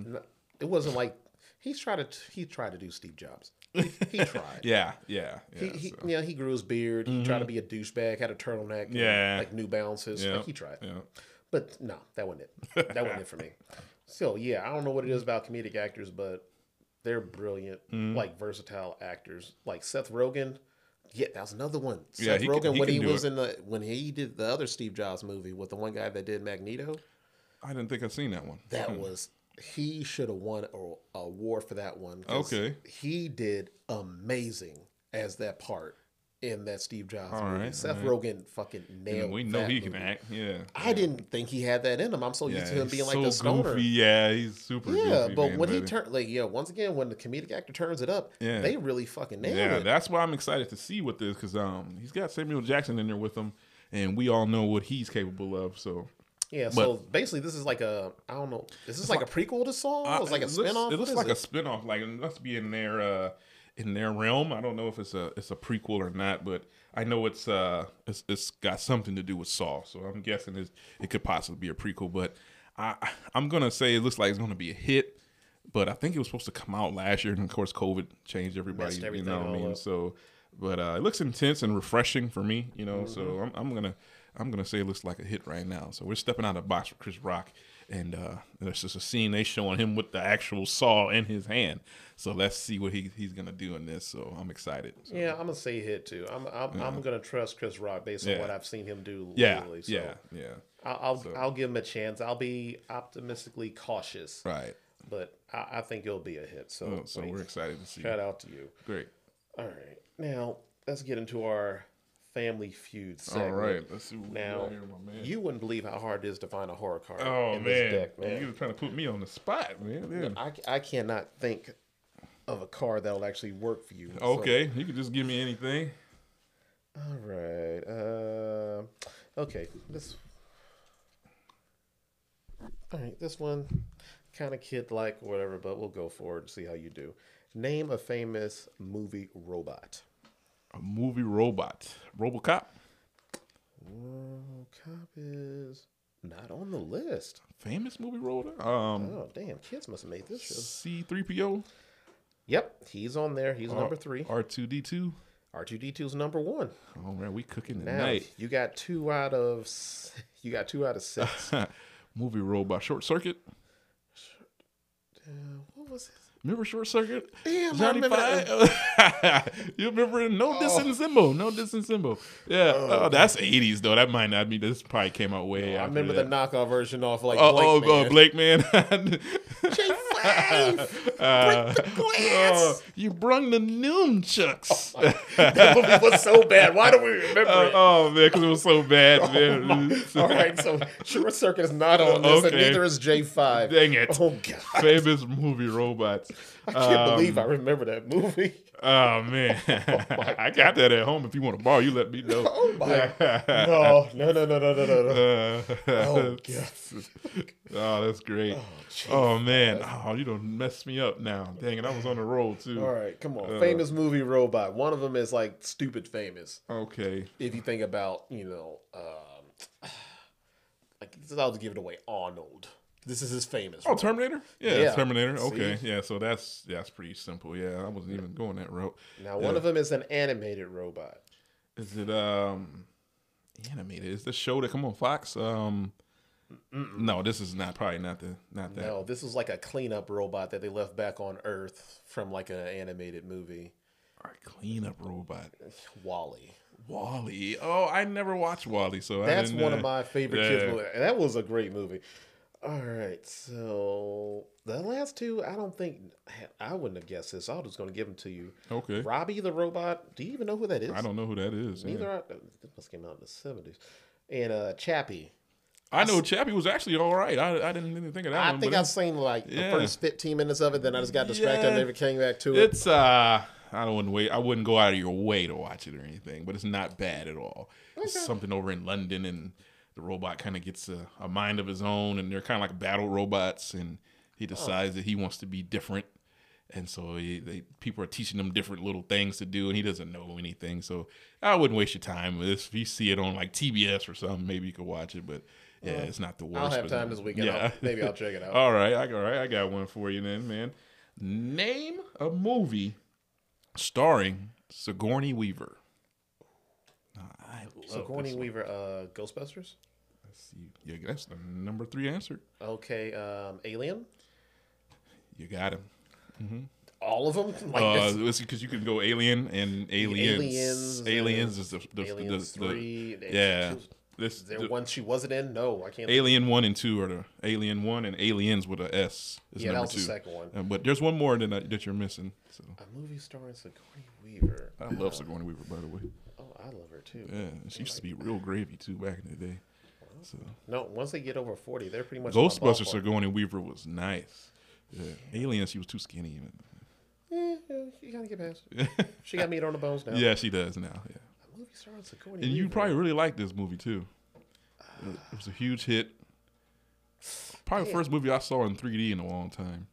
It wasn't like he's tried to he tried to do Steve Jobs. He, he tried. Yeah, yeah, He, yeah. he, so, Mm-hmm. yeah, he grew his beard. He tried to be a douchebag, had a turtleneck, and, Yeah. like New Balances. yeah, Like he tried. Yeah. But no, that wasn't it. That wasn't it for me. So yeah, I don't know what it is about comedic actors, but they're brilliant, Mm-hmm. like versatile actors. Like Seth Rogen. Yeah, that was another one. Yeah, Seth can- Rogen he when he was it. in the when he did the other Steve Jobs movie with the one guy that did Magneto. I didn't think I'd seen that one. That was he should have won a a award for that one. Okay. he did amazing as that part in that Steve Jobs All movie. right, Seth right. Rogen fucking nailed. we know he can act. Yeah. I didn't think he had that in him. I'm so Yeah, used to him being like so the stoner. goofy. Yeah, he's super. Yeah, goofy, but man, when he turned, like, yeah, once again, when the comedic actor turns it up, Yeah. they really fucking nailed Yeah, it. Yeah, that's why I'm excited to see what this because um he's got Samuel Jackson in there with him, and we all know what he's capable of. So yeah, so basically, this is like a, I don't know, is this like, a prequel to Saw? Uh, it's like a it looks- spinoff. It looks like a spinoff. Like it must be in their uh, in their realm. I don't know if it's a it's a prequel or not, but I know it's uh it's, it's got something to do with Saw. So I'm guessing it's, it could possibly be a prequel. But I I'm gonna say it looks like it's gonna be a hit. But I think it was supposed to come out last year, and of course, COVID changed everybody. You know what I mean? up. So, but uh, it looks intense and refreshing for me. You know, so Mm-hmm. I'm, I'm gonna I'm gonna say it looks like a hit right now. So we're stepping out of the box for Chris Rock, and uh, there's just a scene they showing him with the actual saw in his hand. So let's see what he, he's gonna do in this. So I'm excited. So, Yeah, I'm gonna say hit too. I'm I'm, I'm gonna trust Chris Rock based on Yeah. what I've seen him do yeah, lately. So yeah, yeah. I'll I'll, I'll give him a chance. I'll be optimistically cautious, Right. but I, I think it'll be a hit. So, Oh, so wait, we're excited to see. shout out to you. Great. All right, now let's get into our family feud segment. All right. Let's see Now, here, you wouldn't believe how hard it is to find a horror card oh in man. this deck, man. you were trying to put me on the spot, man. Yeah. I, I cannot think of a card that'll actually work for you. So- Okay, you can just give me anything. all right. Uh, okay. This. All right. This one, kind of kid-like whatever, but we'll go for it and see how you do. Name a famous movie robot. A movie robot, RoboCop. Robocop is not on the list. Famous movie robot? Um, Oh damn, kids must have made this show. C three PO. Yep, he's on there. He's number three. R two D two. R2D2 is number one. Oh man, we cooking Now tonight. you got two out of you got two out of six. movie robot. Short Circuit. Uh, what was it? Remember Short Circuit? Damn, I Johnny. Five. you remember No Distance Symbol? Oh. No Distance Symbol. Yeah. Oh, oh that's 80s though. That might not be. This probably came out way. I remember that. the knockoff version off like Oh, Blake, oh, uh, man. oh, Blake man. J5! Uh, the glass! oh, you brung the nunchucks. that movie was so bad. Why do we remember Oh, it? oh, man, because it was so bad, man. All right, so Short Circuit is not on this, and Okay. neither is J5. Dang it. Oh god, Famous movie robots. I can't Um, believe I remember that movie. Oh, oh man, oh, I got that at home. If you want to borrow, you let me know. Oh my! no, no, no, no, no, no, no. Uh, oh yes! oh, that's great. Oh, oh man, oh you don't mess me up now. Dang it, I was on the roll too. All right, come on. Uh, famous movie robot. One of them is like stupid famous. Okay. If you think about, you know, um, like I'll give it away. Arnold. This is his famous. Oh. Terminator. Yeah, Yeah. Terminator. Okay, See? yeah. So that's that's pretty simple. Yeah, I wasn't even going that route. now one yeah. of them is an animated robot. Is it um animated? Is the show that come on Fox? Um, no, this is not probably not the not that. No, this is like a cleanup robot that they left back on Earth from like an animated movie. All right, cleanup robot. WALL-E. WALL-E. Oh, I never watched WALL-E, so I That's didn't, one uh, of my favorite yeah. kids movies. And that was a great movie. All right, so the last two, I don't think I wouldn't have guessed this. I was just going to give them to you. Okay, Robby the robot. Do you even know who that is? I don't know who that is. yeah. Neither. I, this must came out in the seventies. And uh, Chappie. I know Chappie was actually all right. I, I didn't even think of that I one. think I've seen like the first fifteen minutes of it. Then I just got distracted and never came back to it. It's uh I don't wait I wouldn't go out of your way to watch it or anything, but it's not bad at all. It's something over in London and the robot kind of gets a, a mind of his own and they're kind of like battle robots and he oh. decides that he wants to be different. And so he, they, people are teaching him different little things to do, and he doesn't know anything. So I wouldn't waste your time. If you see it on like TBS or something, maybe you could watch it. But yeah, uh-huh. it's not the worst. I'll have time this weekend. I'll- maybe I'll check it out. all right, I, all right, I got one for you then, man. Name a movie starring Sigourney Weaver. I love Sigourney this. Weaver, uh, Ghostbusters. Let's see. Yeah, that's the number three answer. Okay, um, Alien. You got him. All of them. Like Uh, because you can go Alien and Aliens. Aliens, Aliens, uh, is the, the, Aliens the, the- three. yeah. She was- This Is there the- one she wasn't in? No, I can't. Alien one and two are the Alien one and Aliens with a S is yeah, that number was two. the second one. Uh, but there's one more that, that you're missing. So A movie starring Sigourney Weaver. I love Sigourney Weaver, by the way. I love her too. Yeah, she used to be real gravy too back in the day. So No, once they get over forty, they're pretty much. Ghostbusters. Sigourney Weaver was nice. Yeah. Aliens, she was too skinny. Eh, yeah, you gotta get past it. She got meat on the bones now. yeah, she does now. Yeah, movie starring Sigourney and you Weaver. probably really like this movie too. It it was a huge hit. Probably the first movie I saw in 3D in a long time.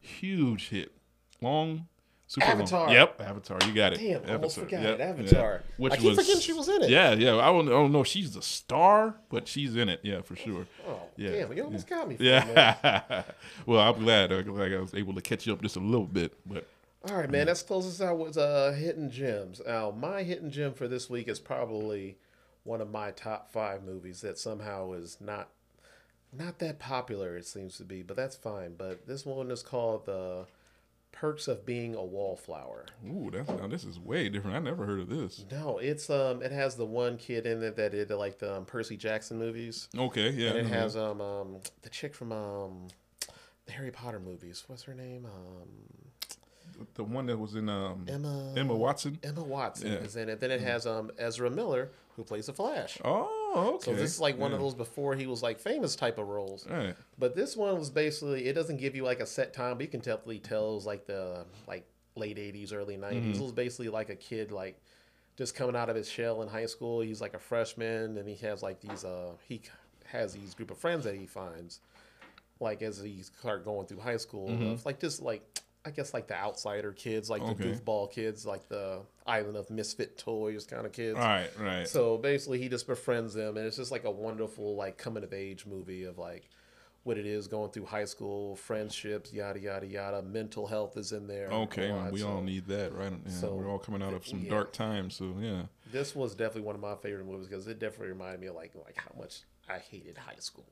Huge hit. Long. Super Avatar. Long. Yep, Avatar. You got it. Damn, almost forgot Yep, it. yeah. Avatar. Which I keep was, forgetting she was in it. Yeah, yeah. I don't, I don't know if she's the star, but she's in it. Yeah, for sure. Oh, Yeah, damn! You almost got me. A. Yeah. well, I'm glad. I'm glad I was able to catch you up just a little bit. But All right, man. Let's close this out with uh, hidden gems. Now, my hidden gem for this week is probably one of my top five movies that somehow is not not that popular. It seems to be, but that's fine. But this one is called the Perks of Being a Wallflower. ooh, that's now this is way different. I never heard of this. No, it's um, it has the one kid in it that did like the um, Percy Jackson movies, Okay, yeah. and it mhm. has um, um the chick from um the Harry Potter movies. What's her name? Um, the one that was in um, Emma Emma Watson. Emma Watson Yeah. Mm-hmm. is in it. Then it has um Ezra Miller who plays the Flash. Oh, okay. So this is like one of those before he was like famous type of roles. All right. But this one was basically it doesn't give you like a set time, but you can definitely tell it was like the like late eighties, early 90s Mm-hmm. It was basically like a kid like just coming out of his shell in high school. He's like a freshman and he has like these uh he has these group of friends that he finds like as he start going through high school. Mm-hmm. It's like just like I guess like the outsider kids, like the goofball kids, like the island of misfit toys kind of kids. Right, right. So basically, he just befriends them, and it's just like a wonderful like coming of age movie of like what it is going through high school, friendships, yada yada yada. Mental health is in there. okay, lot, we so all need that, right? Yeah, so, we're all coming out of some yeah. dark times, so yeah. This was definitely one of my favorite movies because it definitely reminded me of like like how much I hated high school.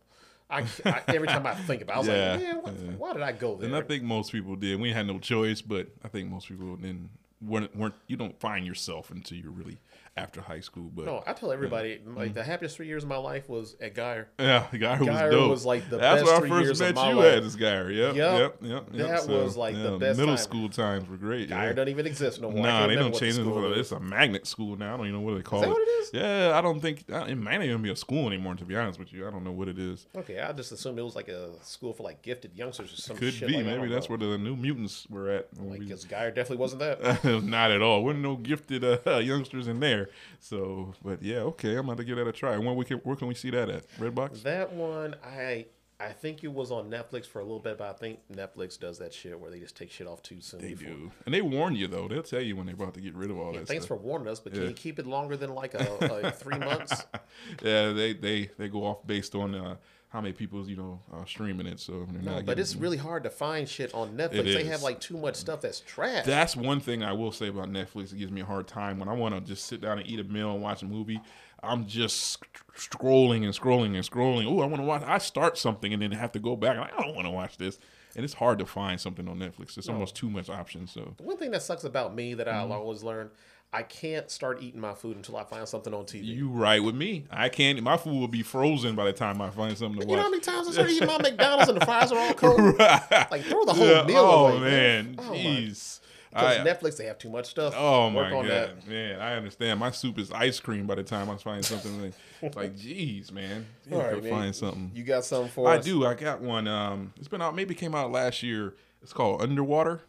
I, I every time I think about, it, I was Yeah, like, man, what, yeah. why did I go there? And I think most people did. We had no choice, but I think most people didn't weren't, weren't you don't find yourself until you're really after high school. But no, I tell everybody Mm-hmm. like the happiest three years of my life was at Geyer. yeah, the guy who was Geyer dope was, like, the That's best where I three first years of met my you life. at this guy. Yep, Yep. yep, yep. That was, like, the yeah, best Middle time. school times were great. Geyer yeah. doesn't even exist no more. Nah, they don't what the change it. It's a magnet school now. I don't even know what they call that it. what it is? Yeah, I don't think it might not even be a school anymore. To be honest with you, I don't know what it is. Okay, I just assumed it was like a school for like gifted youngsters or some Could shit. be. like, Maybe that's know. where the new mutants were at. Like, because Geyer definitely wasn't that. Not at all. Wasn't no gifted uh, youngsters in there. So, but yeah, okay. I'm about to give that a try. Where we can, where can we see that at? Redbox. That one, I I think it was on Netflix for a little bit, but I think Netflix does that shit where they just take shit off too soon. They before- do, and they warn you though. They'll tell you when they're about to get rid of all that. Thanks stuff. for warning us, but can you keep it longer than like a like three months? yeah, they they they go off based on uh, how many people's you know uh, streaming it. So not. but it's really hard to find shit on Netflix. They have like too much stuff that's trash. That's one thing I will say about Netflix. It gives me a hard time when I want to just sit down and eat a meal and watch a movie. I'm just scrolling and scrolling and scrolling. Oh, I want to watch. I start something and then have to go back. and I don't want to watch this, and it's hard to find something on Netflix. There's almost too much options. So One thing that sucks about me that Mm-hmm. I'll always learn, I can't start eating my food until I find something on TV. you right with me. I can't. My food will be frozen by the time I find something to You know watch. how many times I started eating my McDonald's and the fries are all cold? Like throw the whole Yeah. meal oh away. man, Oh, my- jeez. Because Netflix, they have too much stuff. Oh my Work on god, that. man! I understand. My soup is ice cream by the time I find something. Like, it's like, geez, man, you All right, man. find something. You got something for I us? I do. I got one. Um, it's been out. Maybe came out last year. It's called Underwater.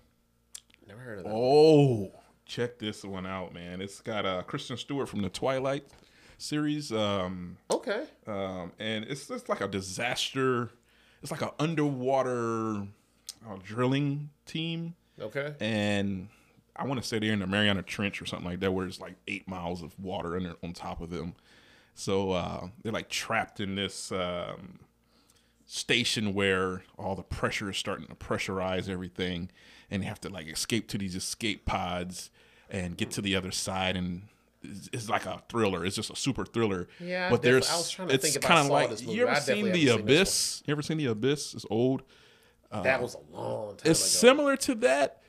Never heard of that. Oh, check this one out, man! It's got uh, Kristen Stewart from the Twilight series. Um, Okay. um, and it's just like a disaster. It's like an underwater uh, drilling team Okay. and I want to say they're in the Mariana Trench or something like that, where it's like eight miles of water under, on top of them. So uh, they're like trapped in this um, station where all the pressure is starting to pressurize everything, and they have to like escape to these escape pods and get to the other side. And it's, it's like a thriller. It's just a super thriller. Yeah, but there's I was trying to it's think if I kind of like you ever seen the haven't seen Abyss? You ever seen the Abyss? It's old. that was a long time It's ago. similar to that,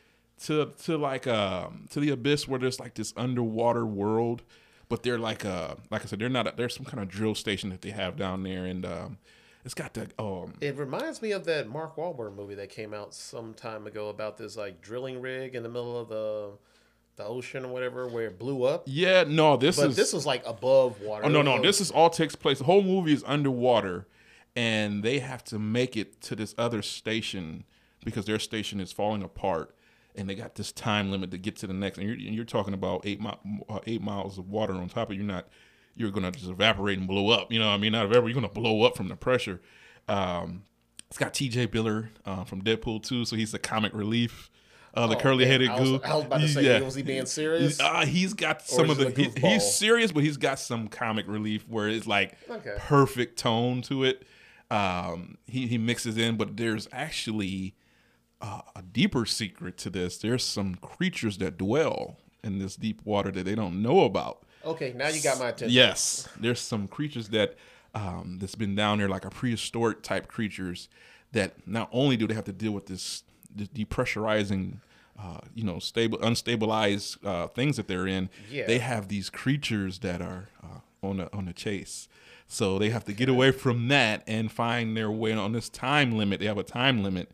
to to like um to the abyss where there's like this underwater world, but they're like uh like I said they're not a, there's some kind of drill station that they have down there, and um it's got the um It reminds me of that Mark Wahlberg movie that came out some time ago about this like drilling rig in the middle of the the ocean or whatever where it blew up. yeah no this But is this was like above water. oh no no this is all takes place the whole movie is underwater, and they have to make it to this other station because their station is falling apart. And they got this time limit to get to the next, and you're, and you're talking about eight mi- uh, eight miles of water on top of you. Not you're gonna just evaporate and blow up. You know, what I mean, not evaporate. You're gonna blow up from the pressure. Um, it's got T.J. Miller uh, from Deadpool 2, so he's the comic relief. Uh, the Oh, curly headed man, I was- goo. I was about to say, was he being serious? Uh, he's got some of the. he- he's serious, but he's got some comic relief where it's like Okay. perfect tone to it. Um, he he mixes in, but there's actually uh, a deeper secret to this. There's some creatures that dwell in this deep water that they don't know about. Okay, now you got my attention. Yes, there's some creatures that um, that's been down there, like a prehistoric type creatures. That not only do they have to deal with this, this depressurizing, uh, you know, stable, unstabilized uh, things that they're in. Yeah. They have these creatures that are uh, on the on the chase. So they have to get away from that and find their way on this time limit. They have a time limit,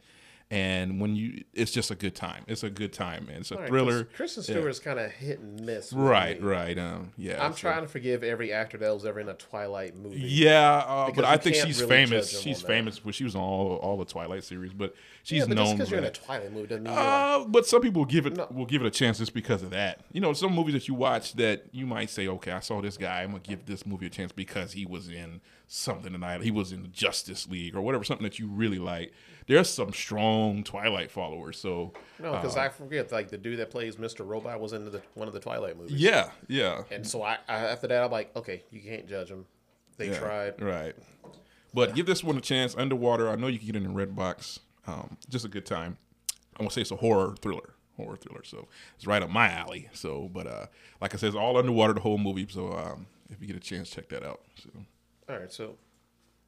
and when you, it's just a good time. It's a good time, man. It's a right, thriller. Kristen Yeah. Stewart is kind of hit and miss. Right, me. right. Um, yeah. I'm so- trying to forgive every actor that was ever in a Twilight movie. Yeah, uh, but I think she's really famous. She's famous. Well, she was on all all the Twilight series, but she's yeah, but just known. because you're in a. Twilight movie doesn't mean Uh, but some people give it No. will give it a chance just because of that. You know, some movies that you watch that you might say, okay, I saw this guy. I'm gonna give this movie a chance because he was in something tonight. He was in the Justice League or whatever, something that you really like. There's some strong Twilight followers. So No, because uh, I forget, like the dude that plays Mr. Robot was in the, one of the Twilight movies. yeah, yeah, And so I, I after that, I'm like, okay, you can't judge them. They yeah, tried. right. But give this one a chance. Underwater, I know you can get it in Redbox. Um, just a good time. I want to say it's a horror thriller, horror thriller. So it's right up my alley. So, but uh, like I said, it's all underwater the whole movie. So um, if you get a chance, check that out. So All right, so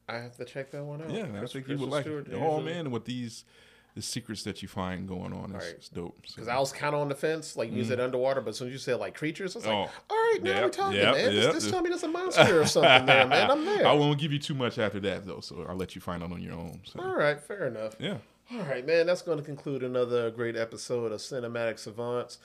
I have to check that one out. yeah, I Chris- think you would like Stewart, it. Oh usually- man, with these the secrets that you find going on, it's, Right. dope. So. Because I was kind of on the fence, like you said mm. underwater, but as soon as you said like creatures, I was like. Oh. all right, now Yep, we're talking, yep, man. yep. Just, just tell me there's a monster or something there, man. I'm there. I won't give you too much after that though, so I'll let you find out on your own. So All right, fair enough. yeah. All right, man. That's going to conclude another great episode of Cinematic Savants.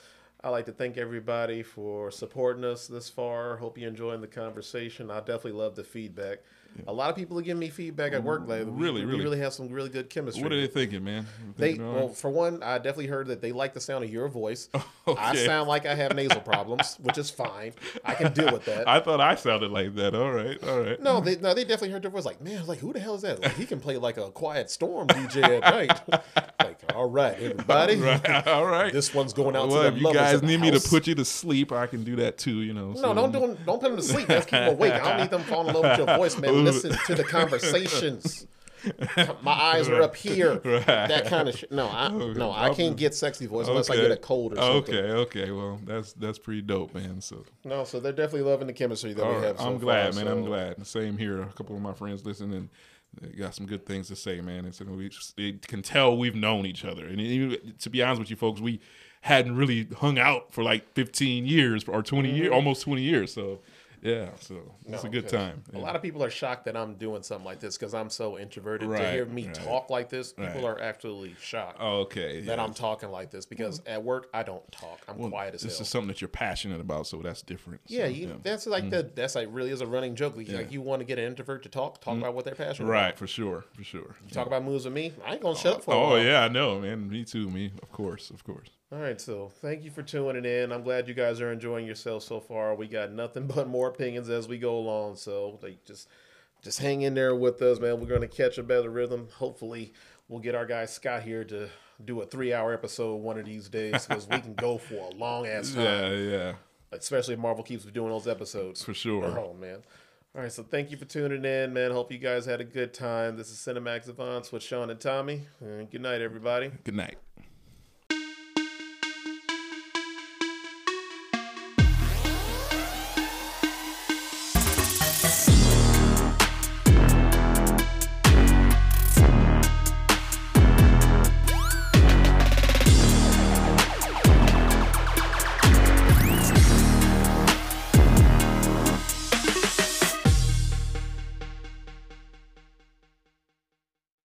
I'd like to thank everybody for supporting us this far. Hope you're enjoying the conversation. I definitely love the feedback. A lot of people are giving me feedback at work lately. We- Really, we, really? really have some really good chemistry. What are they thinking, man? They Thinking, all well, right? for one, I definitely heard that they like the sound of your voice. Oh, I Okay. sound like I have nasal problems, which is fine. I can deal with that. I thought I sounded like that. All right, all right. no, they no, they definitely heard your voice. Like, man, like who the hell is that? Like he can play like a quiet storm DJ at night. like, all right, everybody, Right, all right. this one's going out well, to the you guys need me to put you to sleep, I can do that too. You know. No, so- don't do 'em- don't put them to sleep. Let's keep them awake. I don't need them falling in love with your voice, man. Listen to the conversations. My eyes are up here. Right. That kind of shit. No, I oh, no, I can't get sexy voice unless I get a cold or something. Okay, okay. Well, that's that's pretty dope, man. So, No, so they're definitely loving the chemistry that all we right. have. So I'm glad, far, man. I'm glad. Same here. A couple of my friends listen and they got some good things to say, man. And so we they can tell we've known each other. And even, to be honest with you, folks, we hadn't really hung out for like 15 years or 20 years, mm-hmm. almost 20 years. So, yeah. So it's a Mm-hmm. No, good 'cause time. A lot of people are shocked that I'm doing something like this because I'm so introverted. To hear me right. talk like this, people Right. are absolutely shocked Okay. that yeah. I'm talking like this because at work I don't talk. I'm quiet as this hell. is something that you're passionate about, so that's different. So, yeah, you, that's like the that's like really is a running joke. Like, like you want to get an introvert to talk, talk about what they're passionate about. Mm-hmm. Right, for sure, for sure. Talk about moves with me. I ain't gonna shut up for a Oh yeah, I know, man. Me too. Me, of course, of course. All right, so thank you for tuning in. I'm glad you guys are enjoying yourselves so far. We got nothing but more opinions as we go along. So like just just hang in there with us, man. We're gonna catch a better rhythm. Hopefully, we'll get our guy Scott here to do a three hour episode one of these days because we can go for a long ass time. Yeah, yeah, Especially if Marvel keeps doing those episodes. for sure. Oh man. All right, so thank you for tuning in, man. Hope you guys had a good time. This is Cinematic Savants with Shawn and Tommy. And good night, everybody. Good night.